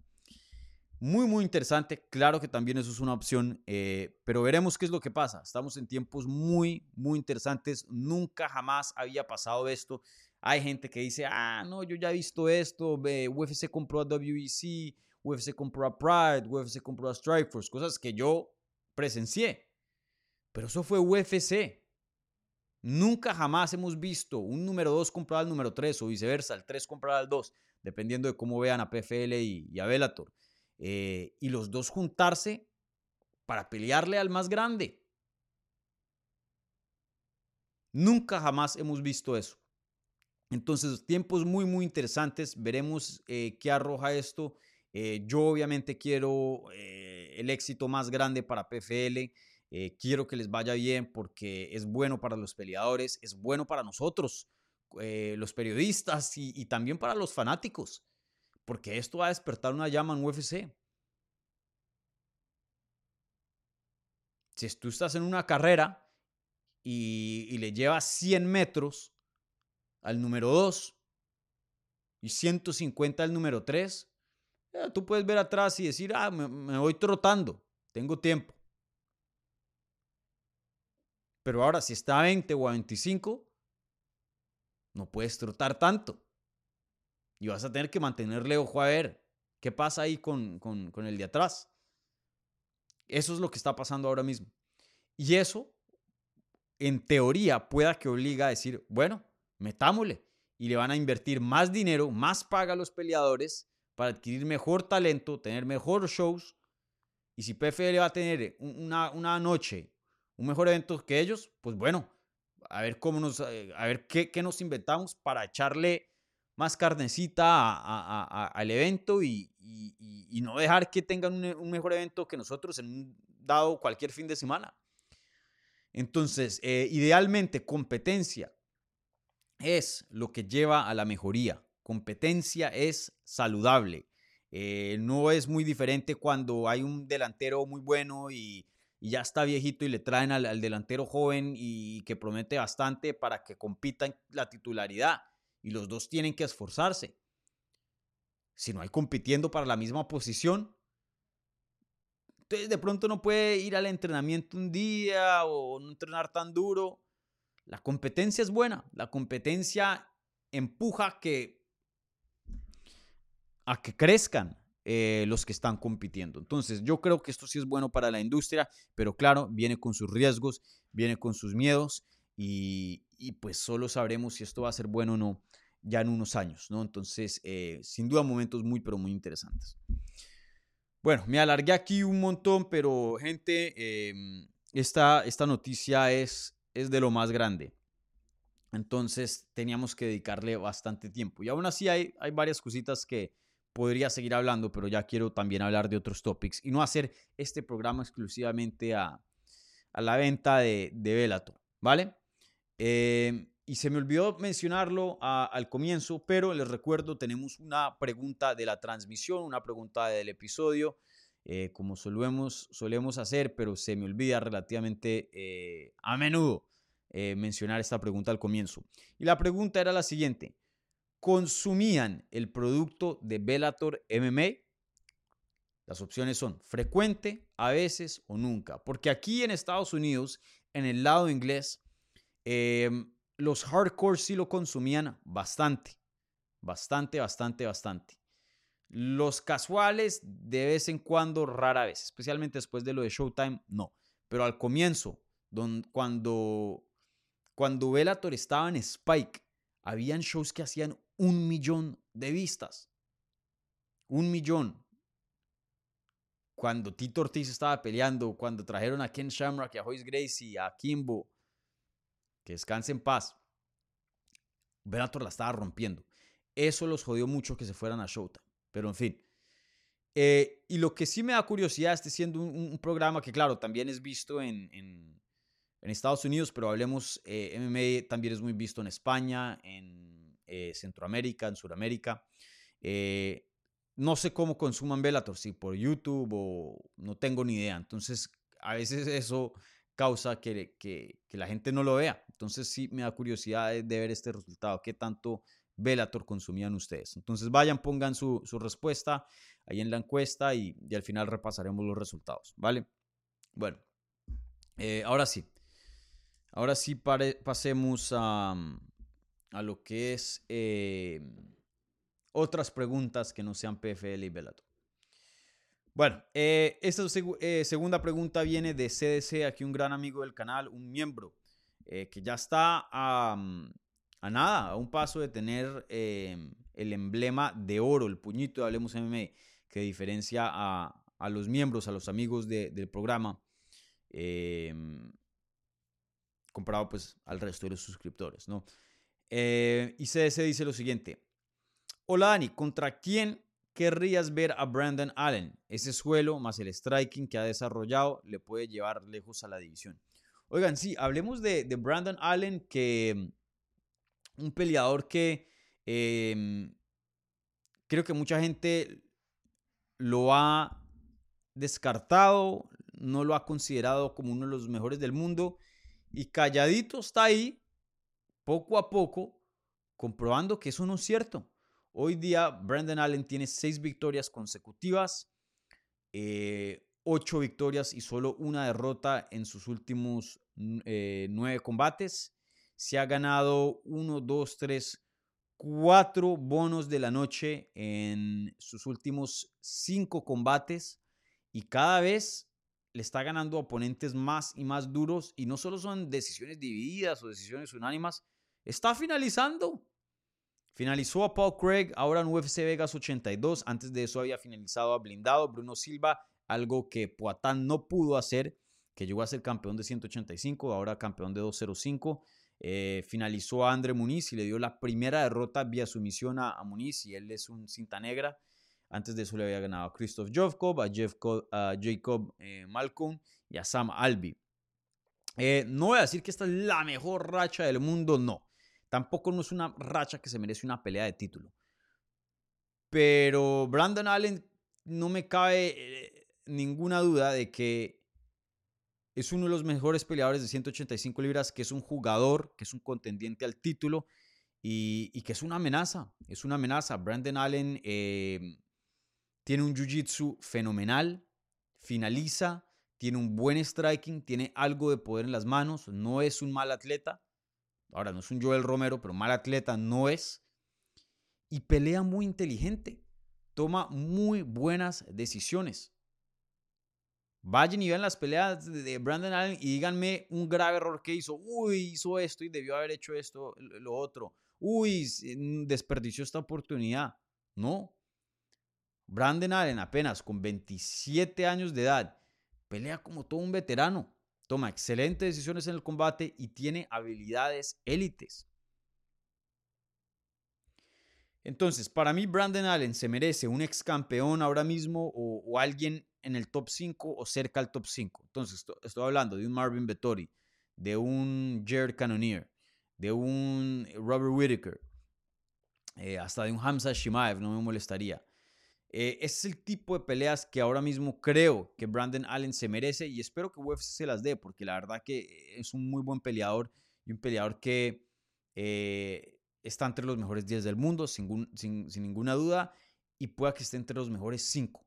Muy, muy interesante. Claro que también eso es una opción, eh, pero veremos qué es lo que pasa. Estamos en tiempos muy, muy interesantes. Nunca jamás había pasado esto. Hay gente que dice, ah, no, yo ya he visto esto. UFC compró a WEC, UFC compró a Pride, UFC compró a Strikeforce, cosas que yo presencié. Pero eso fue UFC. Nunca jamás hemos visto un número 2 comprar al número 3 o viceversa, el 3 comprar al 2, dependiendo de cómo vean a PFL y, a Bellator. Eh, y los dos juntarse para pelearle al más grande. Nunca jamás hemos visto eso. Entonces, tiempos muy, muy interesantes. Veremos eh, qué arroja esto. Eh, yo obviamente quiero el éxito más grande para PFL. quiero que les vaya bien porque es bueno para los peleadores, es bueno para nosotros, los periodistas y también para los fanáticos porque esto va a despertar una llama en UFC. Si tú estás en una carrera y, le llevas 100 metros al número 2 y 150 al número 3, tú puedes ver atrás y decir, ah, me, me voy trotando, tengo tiempo. Pero ahora, si está a 20 o a 25, no puedes trotar tanto. Y vas a tener que mantenerle ojo a ver qué pasa ahí con, con, el de atrás. Eso es lo que está pasando ahora mismo. Y eso, en teoría, pueda que obliga a decir, bueno, metámosle. Y le van a invertir más dinero, más paga a los peleadores para adquirir mejor talento, tener mejor shows. Y si PFL va a tener una, una noche, un mejor evento que ellos, pues bueno, a ver cómo nos, eh, a ver qué, qué nos inventamos para echarle más carnecita al evento y, no dejar que tengan un, mejor evento que nosotros en un dado cualquier fin de semana. Entonces, eh, idealmente, competencia es lo que lleva a la mejoría. Competencia es saludable. Eh, no es muy diferente cuando hay un delantero muy bueno y, ya está viejito y le traen al, al delantero joven y que promete bastante para que compita en la titularidad y los dos tienen que esforzarse. Si no hay compitiendo para la misma posición, entonces de pronto no puede ir al entrenamiento un día o no entrenar tan duro. La competencia es buena, la competencia empuja que, a que crezcan eh, los que están compitiendo. Entonces yo creo que esto sí es bueno para la industria, pero claro, viene con sus riesgos, viene con sus miedos y, pues solo sabremos si esto va a ser bueno o no ya en unos años, ¿no? Entonces, eh, sin duda momentos muy, pero muy interesantes. Bueno, me alargué aquí un montón, pero gente, em, esta, esta noticia es, es de lo más grande. Entonces teníamos que dedicarle bastante tiempo. Y aún así hay, hay varias cositas que podría seguir hablando, pero ya quiero también hablar de otros topics y no hacer este programa exclusivamente a, a la venta de, de Velato, ¿vale? Em, y se me olvidó mencionarlo al comienzo, pero les recuerdo, tenemos una pregunta de la transmisión, una pregunta del episodio, eh, como solemos, solemos hacer, pero se me olvida relativamente eh, a menudo eh, mencionar esta pregunta al comienzo. Y la pregunta era la siguiente, ¿consumían el producto de Bellator MMA? Las opciones son frecuente, a veces o nunca, porque aquí en Estados Unidos, en el lado inglés, em, los hardcore sí lo consumían bastante, bastante, bastante, bastante. Los casuales de vez en cuando, rara vez, especialmente después de lo de Showtime, no. Pero al comienzo, cuando, cuando Bellator estaba en Spike, habían shows que hacían un millón de vistas. Un millón. Cuando Tito Ortiz estaba peleando, cuando trajeron a Ken Shamrock, a Joyce Gracie, a Kimbo, que descanse en paz. Bellator la estaba rompiendo. Eso los jodió mucho que se fueran a Showtime. Pero en fin. Eh, y lo que sí me da curiosidad, este siendo un, programa que, claro, también es visto en, en, Estados Unidos, pero hablemos, eh, MMA también es muy visto en España, en eh, Centroamérica, en Sudamérica. no sé cómo consuman Bellator, si por YouTube o no tengo ni idea. Entonces, a veces eso causa que, la gente no lo vea. Entonces sí me da curiosidad de, ver este resultado, qué tanto Velator consumían ustedes. Entonces vayan, pongan su, su respuesta ahí en la encuesta y, al final repasaremos los resultados, ¿vale? Bueno, eh, ahora sí. Ahora sí pasemos a, a, lo que es eh, otras preguntas que no sean PFL y Bellator. Bueno, eh, esta segunda pregunta viene de CDC, aquí un gran amigo del canal, un miembro que ya está a, a, nada, a un paso de tener el emblema de oro, el puñito de Hablemos MMA, que diferencia a, a los miembros, a los amigos del programa, em, comparado pues al resto de los suscriptores, ¿no? Eh, CDC dice lo siguiente. Hola Dani, ¿contra quién querrías ver a Brandon Allen? Ese suelo más el striking que ha desarrollado le puede llevar lejos a la división. Oigan, sí, hablemos de, Brandon Allen, que un peleador que Em, creo que mucha gente lo ha descartado, no lo ha considerado como uno de los mejores del mundo y calladito está ahí, poco a poco, comprobando que eso no es cierto. Hoy día Brandon Allen tiene seis victorias consecutivas, eh, ocho victorias y solo una derrota en sus últimos eh, nueve combates. Se ha ganado uno, dos, tres, cuatro bonos de la noche en sus últimos cinco combates y cada vez le está ganando oponentes más y más duros y no solo son decisiones divididas o decisiones unánimas, está finalizando. Finalizó a Paul Craig, ahora en UFC Vegas 82, antes de eso había finalizado a Blindado, Bruno Silva, algo que Poatán no pudo hacer, que llegó a ser campeón de 185, ahora campeón de 205. Eh, finalizó a André Muniz y le dio la primera derrota vía sumisión a, Muniz y él es un cinta negra. Antes de eso le había ganado a Christoph Jovkov, a, Jacob eh, Malcolm y a Sam Albi. Eh, no voy a decir que esta es la mejor racha del mundo, no. Tampoco no es una racha que se merece una pelea de título. Pero Brandon Allen no me cabe ninguna duda de que es uno de los mejores peleadores de 185 libras, que es un jugador, que es un contendiente al título y, que es una amenaza. Es una amenaza. Brandon Allen em, tiene un jiu-jitsu fenomenal, finaliza, tiene un buen striking, tiene algo de poder en las manos, no es un mal atleta. Ahora, no es un Joel Romero, pero mal atleta no es. Y pelea muy inteligente. Toma muy buenas decisiones. Vayan y vean las peleas de Brandon Allen y díganme un grave error que hizo. Uy, hizo esto y debió haber hecho esto, lo otro. Uy, mm, desperdició esta oportunidad. No. Brandon Allen apenas con 27 años de edad pelea como todo un veterano. Toma excelentes decisiones en el combate y tiene habilidades élites. Entonces, para mí Brandon Allen se merece un ex campeón ahora mismo o, alguien en el top 5 o cerca al top 5. Entonces, estoy, hablando de un Marvin Vettori, de un Jared Cannonier, de un Robert Whittaker, eh, hasta de un Hamza Shimaev, no me molestaría. Eh, es el tipo de peleas que ahora mismo creo que Brandon Allen se merece y espero que UFC se las dé, porque la verdad que es un muy buen peleador y un peleador que eh, está entre los mejores 10 del mundo, sin, ninguna duda, y pueda que esté entre los mejores 5.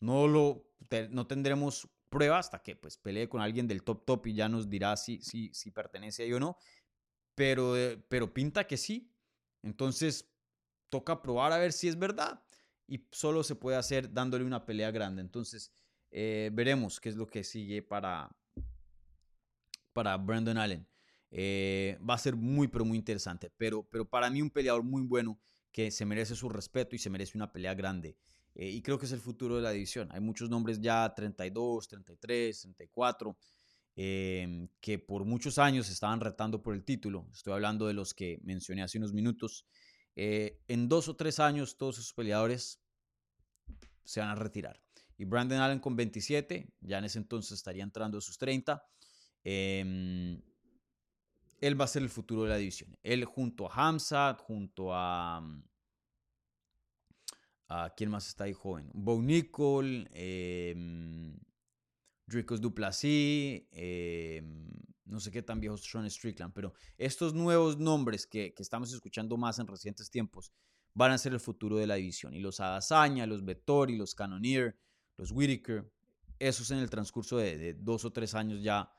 No, lo, no tendremos prueba hasta que pues, pelee con alguien del top top y ya nos dirá si, si, si pertenece ahí o no. Pero, pero pinta que sí. Entonces toca probar a ver si es verdad. Y solo se puede hacer dándole una pelea grande. Entonces eh, veremos qué es lo que sigue para, para Brandon Allen. Eh, va a ser muy, pero muy interesante. Pero, pero para mí un peleador muy bueno que se merece su respeto y se merece una pelea grande. Eh, y creo que es el futuro de la división. Hay muchos nombres ya 32, 33, 34, que por muchos años estaban retando por el título. Estoy hablando de los que mencioné hace unos minutos. En dos o tres años todos esos peleadores se van a retirar. Y Brandon Allen con 27, ya en ese entonces estaría entrando a sus 30. Em, él va a ser el futuro de la división. Él junto a Hamzat, junto a ¿Quién más está ahí joven? Bo Nicol, eh, Dricos Duplessis, em, no sé qué tan viejos Sean Strickland, pero estos nuevos nombres que, estamos escuchando más en recientes tiempos van a ser el futuro de la división. Y los Adazaña, los Vettori, los Cannonier, los Whitaker, esos en el transcurso de, dos o tres años ya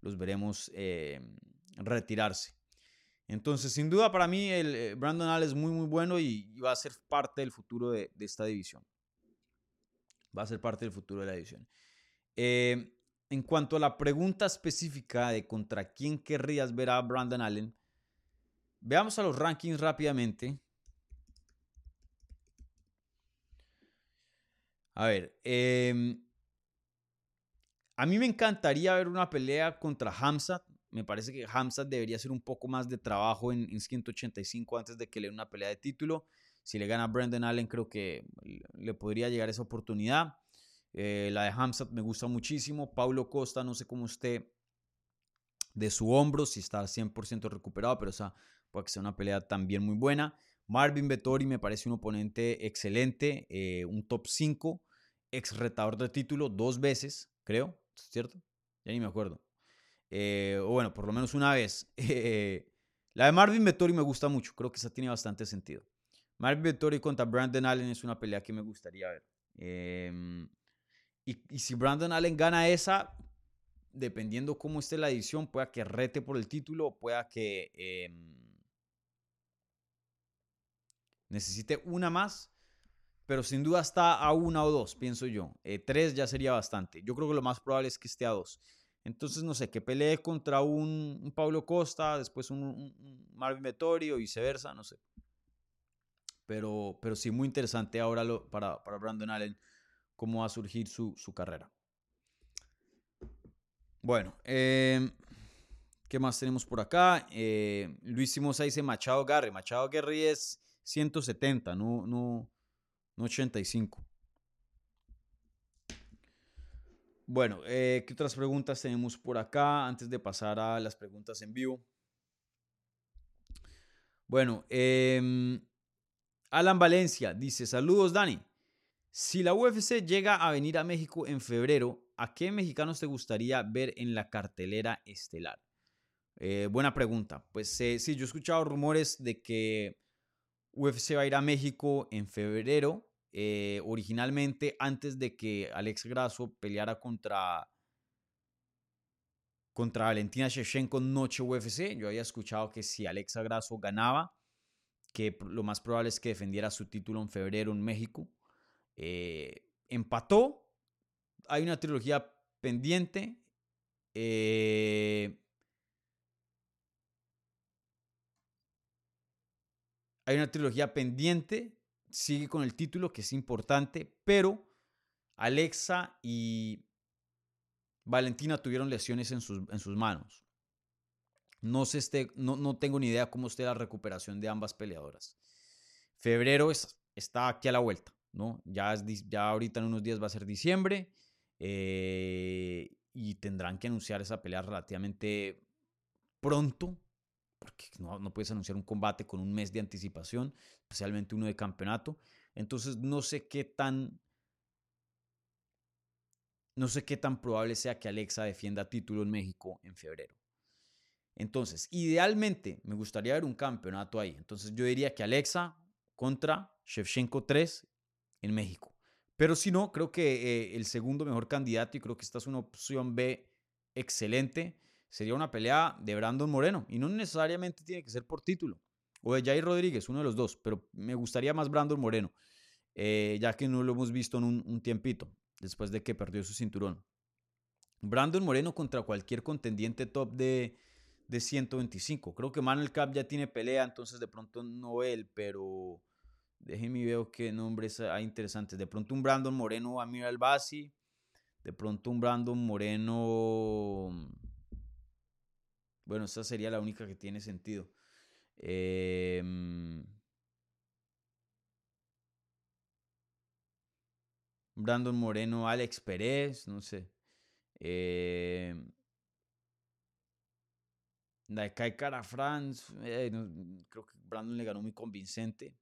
los veremos eh, retirarse. Entonces, sin duda para mí, el eh, Brandon Allen es muy, muy bueno y, va a ser parte del futuro de, esta división. Va a ser parte del futuro de la división. Eh, en cuanto a la pregunta específica de contra quién querrías ver a Brandon Allen, veamos a los rankings rápidamente. A ver, em, a mí me encantaría ver una pelea contra Hamza. Me parece que Hamza debería hacer un poco más de trabajo en, 185 antes de que le dé una pelea de título. Si le gana Brandon Allen, creo que le podría llegar esa oportunidad. Eh, la de Hamzat me gusta muchísimo. Paulo Costa, no sé cómo esté de su hombro, si está 100% recuperado, pero esa puede que sea una pelea también muy buena. Marvin Vettori me parece un oponente excelente, eh, un top 5, ex retador de título dos veces, creo, ¿cierto? Ya ni me acuerdo. Eh, o bueno, por lo menos una vez. la de Marvin Vettori me gusta mucho, creo que esa tiene bastante sentido. Marvin Vettori contra Brandon Allen es una pelea que me gustaría ver. Eh, y, si Brandon Allen gana esa, dependiendo cómo esté la edición, pueda que rete por el título, pueda que em, necesite una más, pero sin duda está a una o dos, pienso yo. Eh, tres ya sería bastante. Yo creo que lo más probable es que esté a dos. Entonces, no sé, que pelee contra un, Pablo Costa, después un, Marvin Vettori o viceversa, no sé. Pero, pero sí, muy interesante ahora lo, para, para Brandon Allen cómo va a surgir su, carrera. Bueno, em, ¿qué más tenemos por acá? Eh, Luis Simosa dice Machado Garry. Machado Garry es 170, no, no, no 85. Bueno, eh, ¿qué otras preguntas tenemos por acá antes de pasar a las preguntas en vivo? Bueno, em, Alan Valencia dice, saludos Dani. Si la UFC llega a venir a México en febrero, ¿a qué mexicanos te gustaría ver en la cartelera estelar? Eh, buena pregunta. Pues eh, sí, yo he escuchado rumores de que UFC va a ir a México en febrero. Eh, originalmente, antes de que Alex Grasso peleara contra, contra Valentina Shevchenko noche UFC, yo había escuchado que si Alexa Grasso ganaba, que lo más probable es que defendiera su título en febrero en México. Eh, empató. Hay una trilogía pendiente. Eh, hay una trilogía pendiente. Sigue con el título, que es importante. Pero Alexa y Valentina tuvieron lesiones en sus, manos. No, sé este, no, no, tengo ni idea cómo esté la recuperación de ambas peleadoras. Febrero está aquí a la vuelta. ¿no? Ya, ya ahorita en unos días va a ser diciembre eh, y tendrán que anunciar esa pelea relativamente pronto, porque no, no puedes anunciar un combate con un mes de anticipación, especialmente uno de campeonato. Entonces no sé qué tan... No sé qué tan probable sea que Alexa defienda título en México en febrero. Entonces, idealmente me gustaría ver un campeonato ahí. Entonces yo diría que Alexa contra Shevchenko 3 en México. Pero si no, creo que eh, el segundo mejor candidato, y creo que esta es una opción B excelente, sería una pelea de Brandon Moreno. Y no necesariamente tiene que ser por título. O de Jair Rodríguez, uno de los dos. Pero me gustaría más Brandon Moreno, eh, ya que no lo hemos visto en un, tiempito, después de que perdió su cinturón. Brandon Moreno contra cualquier contendiente top de, de 125. Creo que Manuel Cap ya tiene pelea, entonces de pronto no él, pero Déjenme ver qué nombres hay interesantes. De pronto un Brandon Moreno a Mira Albasi. De pronto un Brandon Moreno. Bueno, esa sería la única que tiene sentido. Em, Brandon Moreno, Alex Pérez, no sé. Eh, Kai Cara France, eh, creo que Brandon le ganó muy convincente.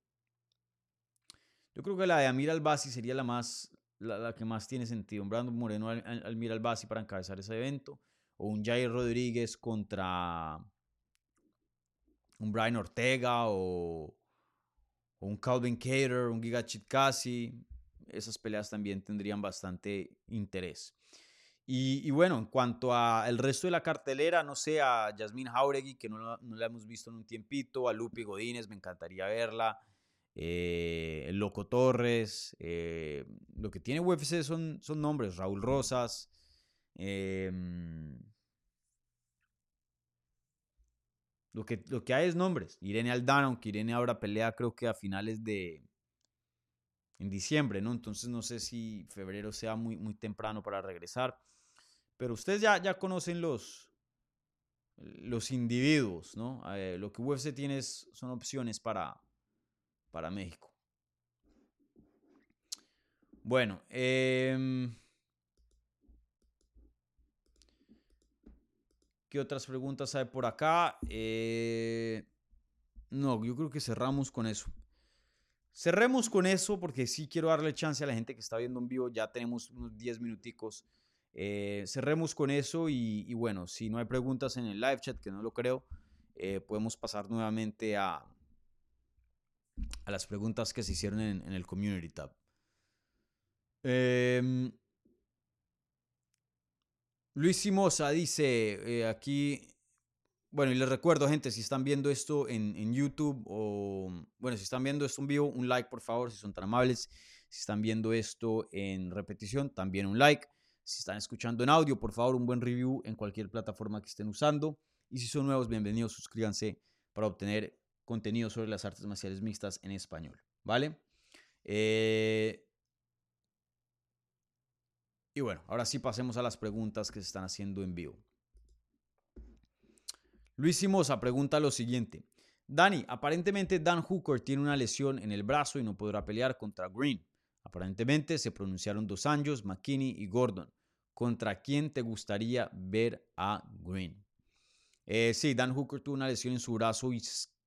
Yo creo que la de Amir Albasi sería la, más, la, que más tiene sentido. Brandon Moreno al, Amir Albasi para encabezar ese evento. O un Jair Rodríguez contra un Brian Ortega o, un Calvin Cater, un Giga Chitkasi, esas peleas también tendrían bastante interés. Y, bueno, en cuanto al resto de la cartelera, no sé, a Yasmín Jauregui, que no, la hemos visto en un tiempito, a Lupi Godínez, me encantaría verla, eh, Loco Torres, eh, lo que tiene UFC son, son nombres, Raúl Rosas, em, lo, que, lo que hay es nombres, Irene Aldana, aunque Irene ahora pelea creo que a finales de, en diciembre, ¿no? Entonces no sé si febrero sea muy, muy temprano para regresar. Pero ustedes ya, ya conocen los, los individuos, ¿no? Eh, lo que UFC tiene son opciones para, para México. Bueno, em, ¿qué otras preguntas hay por acá? Eh, no, yo creo que cerramos con eso. Cerremos con eso porque sí quiero darle chance a la gente que está viendo en vivo. Ya tenemos unos 10 minuticos. Eh, cerremos con eso y, bueno, si no hay preguntas en el live chat, que no lo creo, eh, podemos pasar nuevamente a, a las preguntas que se hicieron en, el community tab. Em, Luis Simosa dice eh, aquí bueno, y les recuerdo, gente, si están viendo esto en, YouTube o, bueno, si están viendo esto en vivo, un like, por favor, si son tan amables. Si están viendo esto en repetición, también un like. Si están escuchando en audio, por favor, un buen review en cualquier plataforma que estén usando. Y si son nuevos, bienvenidos, suscríbanse para obtener contenido sobre las artes marciales mixtas en español, ¿vale? Eh, y bueno, ahora sí pasemos a las preguntas que se están haciendo en vivo. Luis Simosa pregunta lo siguiente. Dani, aparentemente Dan Hooker tiene una lesión en el brazo y no podrá pelear contra Green. Aparentemente se pronunciaron dos años, McKinney y Gordon. ¿Contra quién te gustaría ver a Green? Eh, sí, Dan Hooker tuvo una lesión en su brazo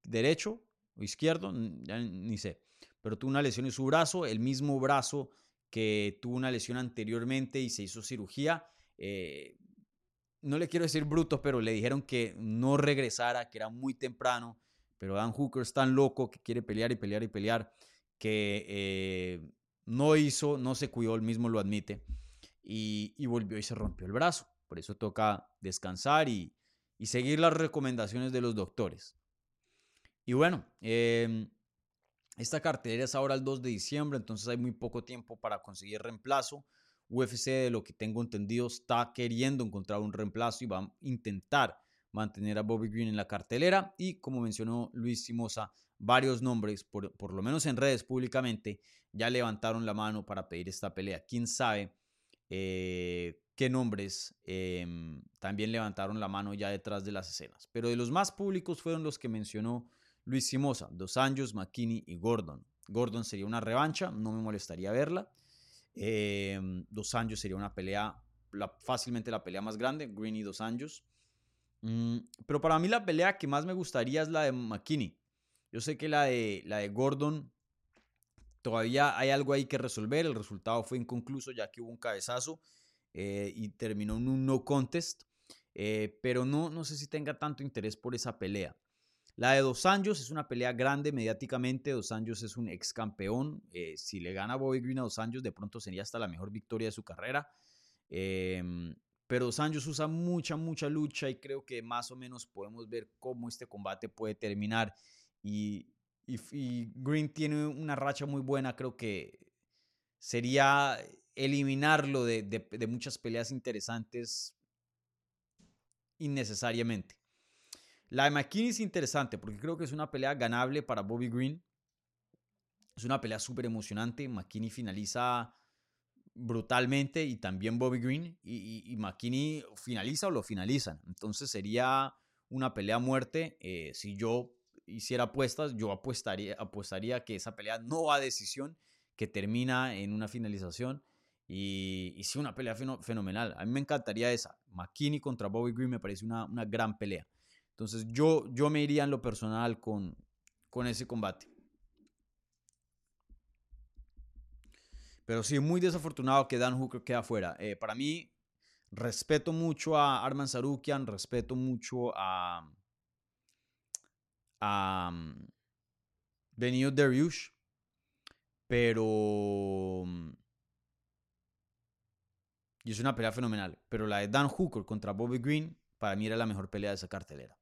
derecho o izquierdo, ni sé, pero tuvo una lesión en su brazo, el mismo brazo que tuvo una lesión anteriormente y se hizo cirugía. Eh, no le quiero decir bruto, pero le dijeron que no regresara, que era muy temprano, pero Dan Hooker es tan loco que quiere pelear y pelear y pelear, que eh, no hizo, no se cuidó, él mismo lo admite, y, volvió y se rompió el brazo. Por eso toca descansar y, seguir las recomendaciones de los doctores. Y bueno, em, esta cartelera es ahora el 2 de diciembre, entonces hay muy poco tiempo para conseguir reemplazo. UFC, de lo que tengo entendido, está queriendo encontrar un reemplazo y va a intentar mantener a Bobby Green en la cartelera. Y como mencionó Luis Simosa, varios nombres, por, lo menos en redes públicamente, ya levantaron la mano para pedir esta pelea. ¿Quién sabe eh, qué nombres em, también levantaron la mano ya detrás de las escenas? Pero de los más públicos fueron los que mencionó Luis Simosa, Dos Anjos, McKinney y Gordon. Gordon sería una revancha, no me molestaría verla. Em, dos años sería una pelea, fácilmente la pelea más grande, Green y Dos años. Mm, pero para mí la pelea que más me gustaría es la de McKinney. Yo sé que la de, la de Gordon todavía hay algo ahí que resolver. El resultado fue inconcluso ya que hubo un cabezazo eh, y terminó en un no contest. Eh, pero no, no sé si tenga tanto interés por esa pelea. La de Dos Anjos es una pelea grande mediáticamente. Dos Anjos es un ex campeón. Eh, si le gana Bobby Green a Dos Anjos, de pronto sería hasta la mejor victoria de su carrera. Em, pero Dos Anjos usa mucha, mucha lucha y creo que más o menos podemos ver cómo este combate puede terminar. Y, Green tiene una racha muy buena. Creo que sería eliminarlo de muchas peleas interesantes innecesariamente. La de McKinney es interesante porque creo que es una pelea ganable para Bobby Green. Es una pelea súper emocionante. McKinney finaliza brutalmente y también Bobby Green. Y, y, McKinney finaliza o lo finalizan. Entonces sería una pelea a muerte. Eh, si yo hiciera apuestas, yo apostaría, apostaría que esa pelea no va a decisión, que termina en una finalización. Y, y sí, una pelea fenomenal. A mí me encantaría esa. McKinney contra Bobby Green me parece una, una gran pelea. Entonces yo, yo me iría en lo personal con, con ese combate. Pero sí, muy desafortunado que Dan Hooker queda fuera. Eh, para mí, respeto mucho a Arman Sarukian, respeto mucho a, a, venido Dariush, pero... mm, Y es una pelea fenomenal. Pero la de Dan Hooker contra Bobby Green, para mí era la mejor pelea de esa cartelera.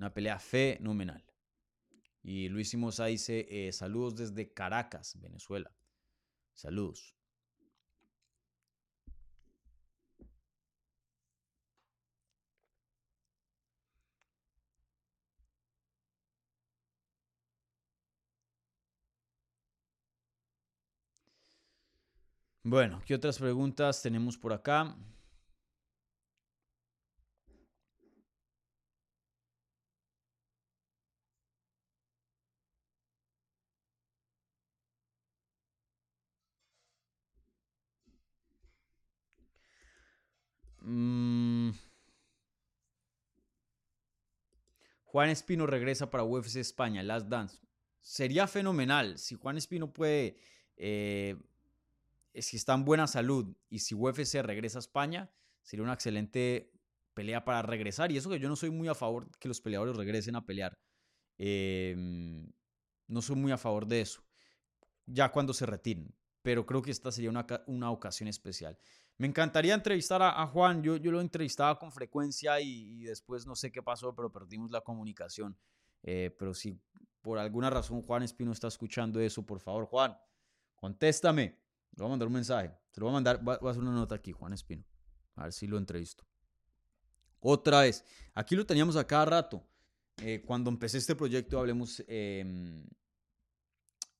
Una pelea fenomenal. Y Luis Simosa dice, eh, saludos desde Caracas, Venezuela. Saludos. Bueno, ¿qué otras preguntas tenemos por acá? Juan Espino regresa para UFC España, Last Dance. Sería fenomenal si Juan Espino puede, eh, si está en buena salud y si UFC regresa a España, sería una excelente pelea para regresar. Y eso que yo no soy muy a favor que los peleadores regresen a pelear. Eh, no soy muy a favor de eso. Ya cuando se retiren. Pero creo que esta sería una, una ocasión especial. Me encantaría entrevistar a, a Juan. Yo, yo lo entrevistaba con frecuencia y, después no sé qué pasó, pero perdimos la comunicación. Eh, pero si por alguna razón Juan Espino está escuchando eso, por favor, Juan, contéstame. Le voy a mandar un mensaje. Se lo voy a mandar, voy a a hacer una nota aquí, Juan Espino. A ver si lo entrevisto. Otra vez. Aquí lo teníamos a cada rato. Eh, cuando empecé este proyecto, hablemos em,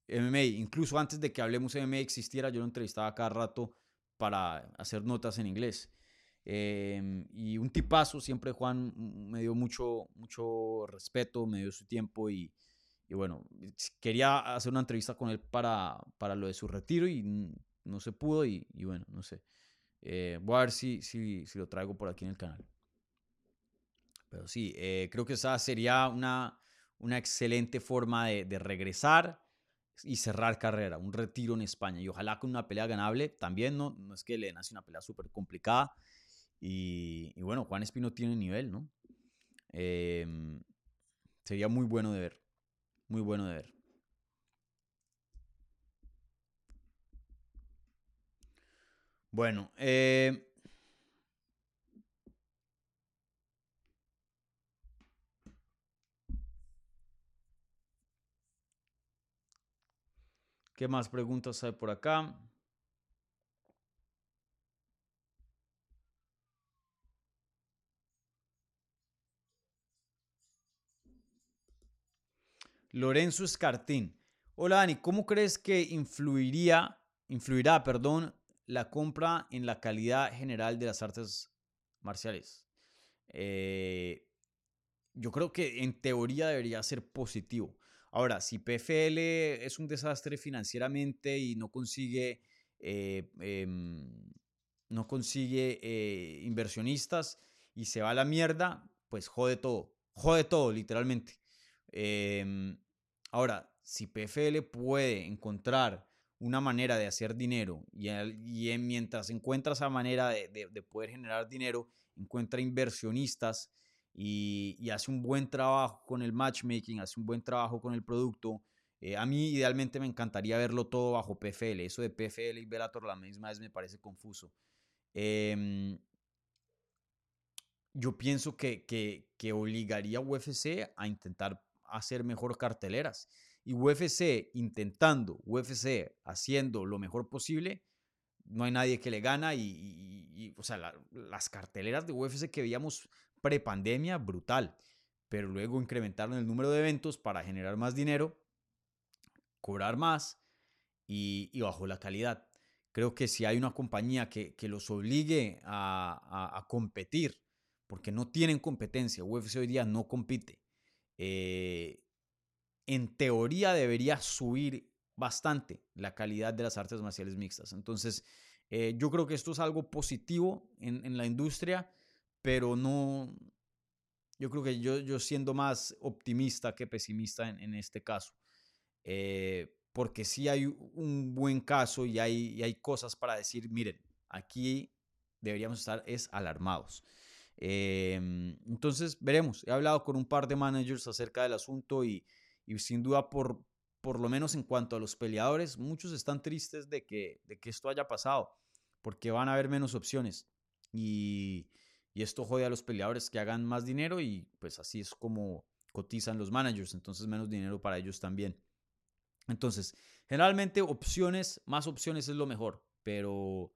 MMA. Incluso antes de que Hablemos MMA existiera, yo lo entrevistaba cada rato para hacer notas en inglés. Eh, y un tipazo, siempre Juan me dio mucho, mucho respeto, me dio su tiempo y, y bueno, quería hacer una entrevista con él para, para lo de su retiro y no se pudo y, y bueno, no sé. Eh, voy a ver si, si, si lo traigo por aquí en el canal. Pero sí, eh, creo que esa sería una, una excelente forma de regresar y cerrar carrera, un retiro en España. Y ojalá con una pelea ganable también, no, no es que le nace una pelea súper complicada. Y, bueno, Juan Espino tiene nivel, ¿no? Em, sería muy bueno de ver, muy bueno de ver. Bueno, eh, ¿qué más preguntas hay por acá? Lorenzo Escartín. Hola Dani, ¿cómo crees que influiría, influirá, perdón, la compra en la calidad general de las artes marciales? Eh, yo creo que en teoría debería ser positivo. Ahora, si PFL es un desastre financieramente y no consigue, eh, em, no consigue eh, inversionistas y se va a la mierda, pues jode todo. Jode todo, literalmente. Em, ahora, si PFL puede encontrar una manera de hacer dinero y, mientras encuentra esa manera de poder generar dinero, encuentra inversionistas y, hace un buen trabajo con el matchmaking, hace un buen trabajo con el producto. eh, a mí idealmente me encantaría verlo todo bajo PFL. Eso de PFL y Bellator la misma vez me parece confuso. Em, yo pienso que, que, que obligaría a UFC a intentar hacer mejor carteleras. Y UFC intentando, UFC haciendo lo mejor posible, no hay nadie que le gana. Y, y- y, o sea, la- las carteleras de UFC que veíamos pre-pandemia, brutal. Pero luego incrementaron el número de eventos para generar más dinero, cobrar más y, y la calidad. Creo que si hay una compañía que, los obligue a, competir, porque no tienen competencia, UFC hoy día no compite, eh, en teoría debería subir bastante la calidad de las artes marciales mixtas. Entonces, eh, yo creo que esto es algo positivo en la industria, pero no, yo creo que yo, yo siendo más optimista que pesimista en, en este caso. Eh, porque sí hay un buen caso y hay, y hay cosas para decir, miren, aquí deberíamos estar es alarmados. Eh, entonces, veremos. He hablado con un par de managers acerca del asunto y, y sin duda por, por lo menos en cuanto a los peleadores, muchos están tristes de que, de que esto haya pasado, porque van a haber menos opciones. Y, y esto jode a los peleadores que hagan más dinero y pues así es como cotizan los managers, entonces menos dinero para ellos también. Entonces, generalmente opciones, más opciones es lo mejor, pero,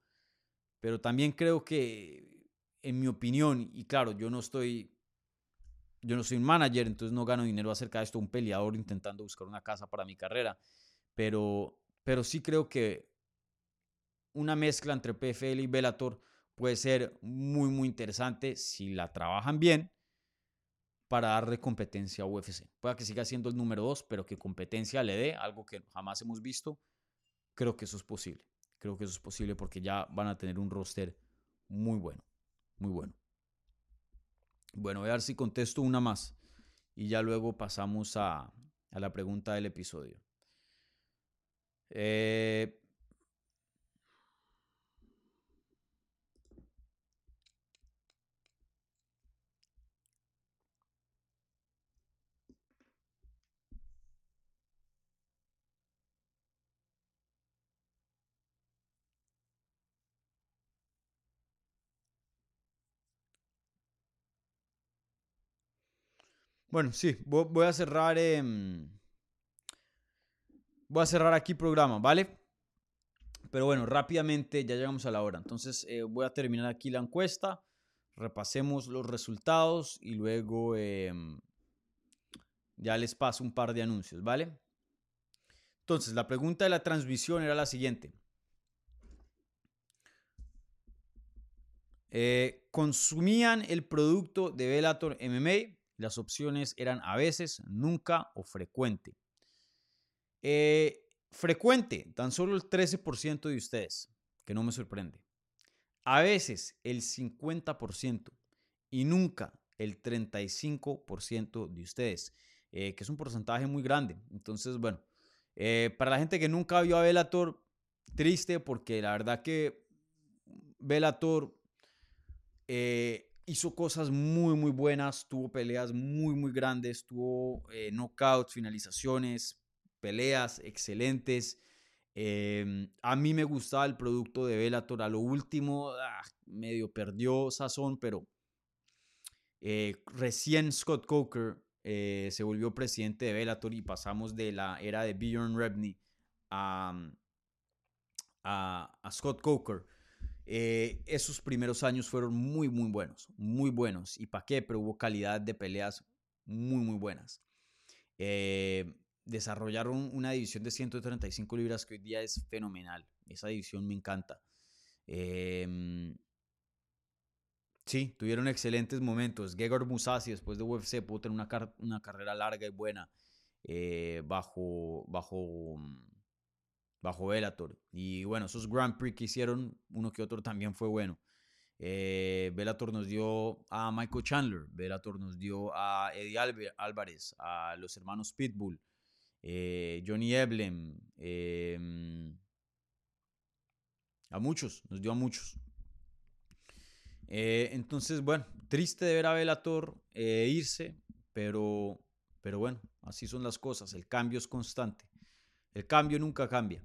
pero también creo que, en mi opinión, y claro, yo no estoy yo no soy un manager, entonces no gano dinero acerca de esto, un peleador intentando buscar una casa para mi carrera, pero, pero sí creo que una mezcla entre PFL y Bellator puede ser muy, muy interesante si la trabajan bien para darle competencia a UFC. Puede que siga siendo el número dos, pero que competencia le dé, algo que jamás hemos visto, creo que eso es posible. Creo que eso es posible porque ya van a tener un roster muy bueno, muy bueno. Bueno, voy a ver si contesto una más y ya luego pasamos a, a la pregunta del episodio. Eh, Bueno, sí, voy a cerrar. Em, voy a cerrar aquí programa, ¿vale? Pero bueno, rápidamente ya llegamos a la hora. Entonces eh, voy a terminar aquí la encuesta. Repasemos los resultados y luego em, ya les paso un par de anuncios, ¿vale? Entonces, la pregunta de la transmisión era la siguiente. Eh, ¿Consumían el producto de Velator MMA? Las opciones eran a veces, nunca o frecuente. Eh, frecuente, tan solo el 13% de ustedes, que no me sorprende. A veces el 50% y nunca el 35% de ustedes, eh, que es un porcentaje muy grande. Entonces, bueno, eh, para la gente que nunca vio a Velator, triste porque la verdad que Velator hizo cosas muy, muy buenas, tuvo peleas muy, muy grandes, tuvo eh, knockouts, finalizaciones, peleas excelentes. Em, a mí me gustaba el producto de Bellator. A lo último, ah, medio perdió sazón, pero eh, recién Scott Coker eh, se volvió presidente de Bellator y pasamos de la era de Bjorn Rebney a, a Scott Coker. Eh, esos primeros años fueron muy, muy buenos, muy buenos. ¿Y para qué? Pero hubo calidad de peleas muy, muy buenas. Eh, desarrollaron una división de 135 libras que hoy día es fenomenal. Esa división me encanta. Em, sí, tuvieron excelentes momentos. Gegor Musasi después de UFC pudo tener una, una carrera larga y buena eh, bajo, bajo bajo Bellator. Y bueno, esos Grand Prix que hicieron, uno que otro también fue bueno. Eh, Bellator nos dio a Michael Chandler, Bellator nos dio a Eddie Álvarez, a los hermanos Pitbull, eh, Johnny Eblem, em, a muchos, nos dio a muchos. Eh, entonces, bueno, triste de ver a Bellator irse, pero, pero bueno, así son las cosas, el cambio es constante, el cambio nunca cambia.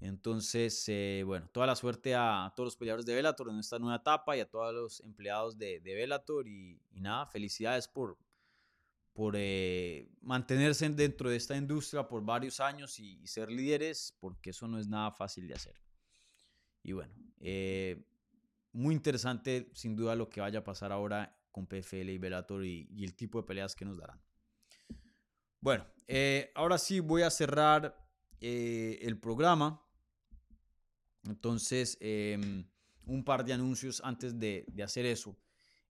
Entonces, eh, bueno, toda la suerte a todos los peleadores de Bellator en esta nueva etapa y a todos los empleados de, de Bellator. Y, nada, felicidades por, por eh, mantenerse dentro de esta industria por varios años y, ser líderes, porque eso no es nada fácil de hacer. Y bueno, eh, muy interesante sin duda lo que vaya a pasar ahora con PFL y Bellator y, y el tipo de peleas que nos darán. Bueno, ahora sí voy a cerrar el programa entonces, em, un par de anuncios antes de, hacer eso.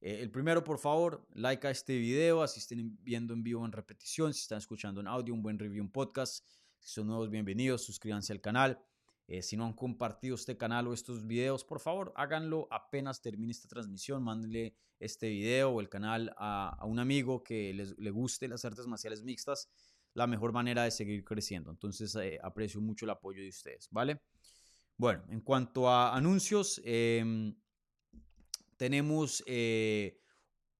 Eh, el primero, por favor, like a este video, así estén viendo en vivo en repetición, si están escuchando en audio, un buen review, un podcast. Si son nuevos, bienvenidos, suscríbanse al canal. Eh, si no han compartido este canal o estos videos, por favor, háganlo apenas termine esta transmisión. Mándenle este video o el canal a, un amigo que les, le guste las artes marciales mixtas. La mejor manera de seguir creciendo. Entonces, eh, aprecio mucho el apoyo de ustedes, ¿vale? Bueno, en cuanto a anuncios, em, tenemos eh,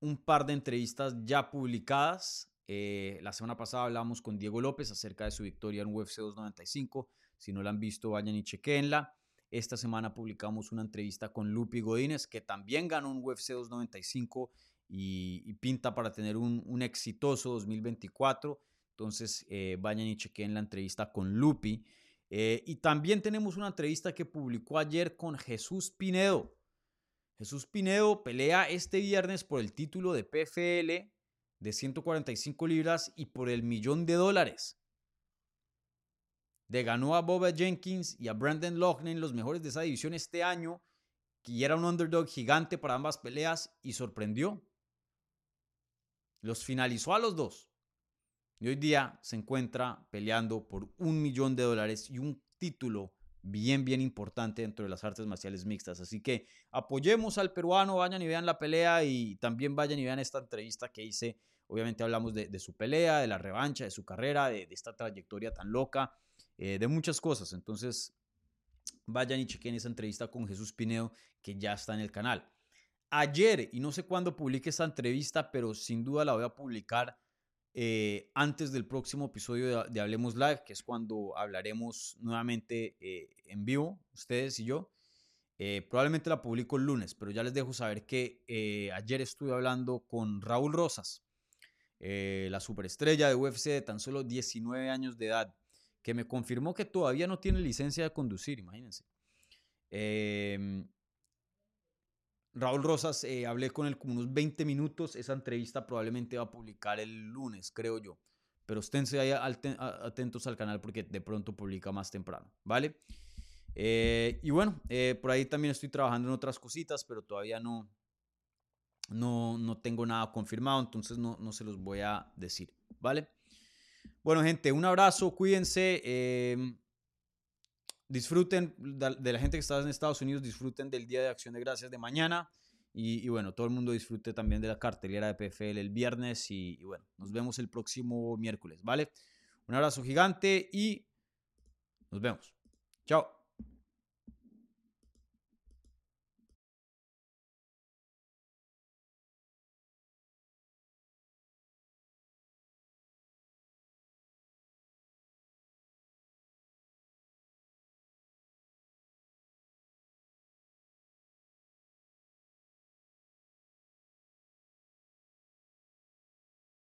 un par de entrevistas ya publicadas. Eh, la semana pasada hablamos con Diego López acerca de su victoria en UFC 295. Si no la han visto, vayan y chequenla. Esta semana publicamos una entrevista con Lupi Godínez, que también ganó un UFC 295 y, pinta para tener un, exitoso 2024. Entonces, eh, vayan y chequen la entrevista con Lupi. Eh, y también tenemos una entrevista que publicó ayer con Jesús Pinedo. Jesús Pinedo pelea este viernes por el título de PFL de 145 libras y por el millón de dólares. De ganó a Boba Jenkins y a Brandon Loughnane los mejores de esa división este año, que era un underdog gigante para ambas peleas y sorprendió. Los finalizó a los dos. Y hoy día se encuentra peleando por un millón de dólares y un título bien, bien importante dentro de las artes marciales mixtas. Así que apoyemos al peruano, vayan y vean la pelea y también vayan y vean esta entrevista que hice. Obviamente hablamos de, su pelea, de la revancha, de su carrera, de, esta trayectoria tan loca, eh, de muchas cosas. Entonces, vayan y chequen esa entrevista con Jesús Pinedo que ya está en el canal. Ayer, y no sé cuándo publique esta entrevista, pero sin duda la voy a publicar eh, antes del próximo episodio de, Hablemos Live, que es cuando hablaremos nuevamente eh, en vivo, ustedes y yo. Eh, probablemente la publico el lunes, pero ya les dejo saber que ayer estuve hablando con Raúl Rosas, la superestrella de UFC de tan solo 19 años de edad, que me confirmó que todavía no tiene licencia de conducir, imagínense. Raúl Rosas, eh, hablé con él como unos 20 minutos. Esa entrevista probablemente va a publicar el lunes, creo yo. Pero esténse ahí atentos al canal porque de pronto publica más temprano, ¿vale? Eh, y bueno, eh, por ahí también estoy trabajando en otras cositas, pero todavía no, no, no tengo nada confirmado, entonces no, no se los voy a decir, ¿vale? Bueno, gente, un abrazo, cuídense. Disfruten de la gente que está en Estados Unidos, disfruten del Día de Acción de Gracias de mañana. Y, bueno, todo el mundo disfrute también de la cartelera de PFL el viernes. Y, y bueno, nos vemos el próximo miércoles, ¿vale? Un abrazo gigante y nos vemos. Chao.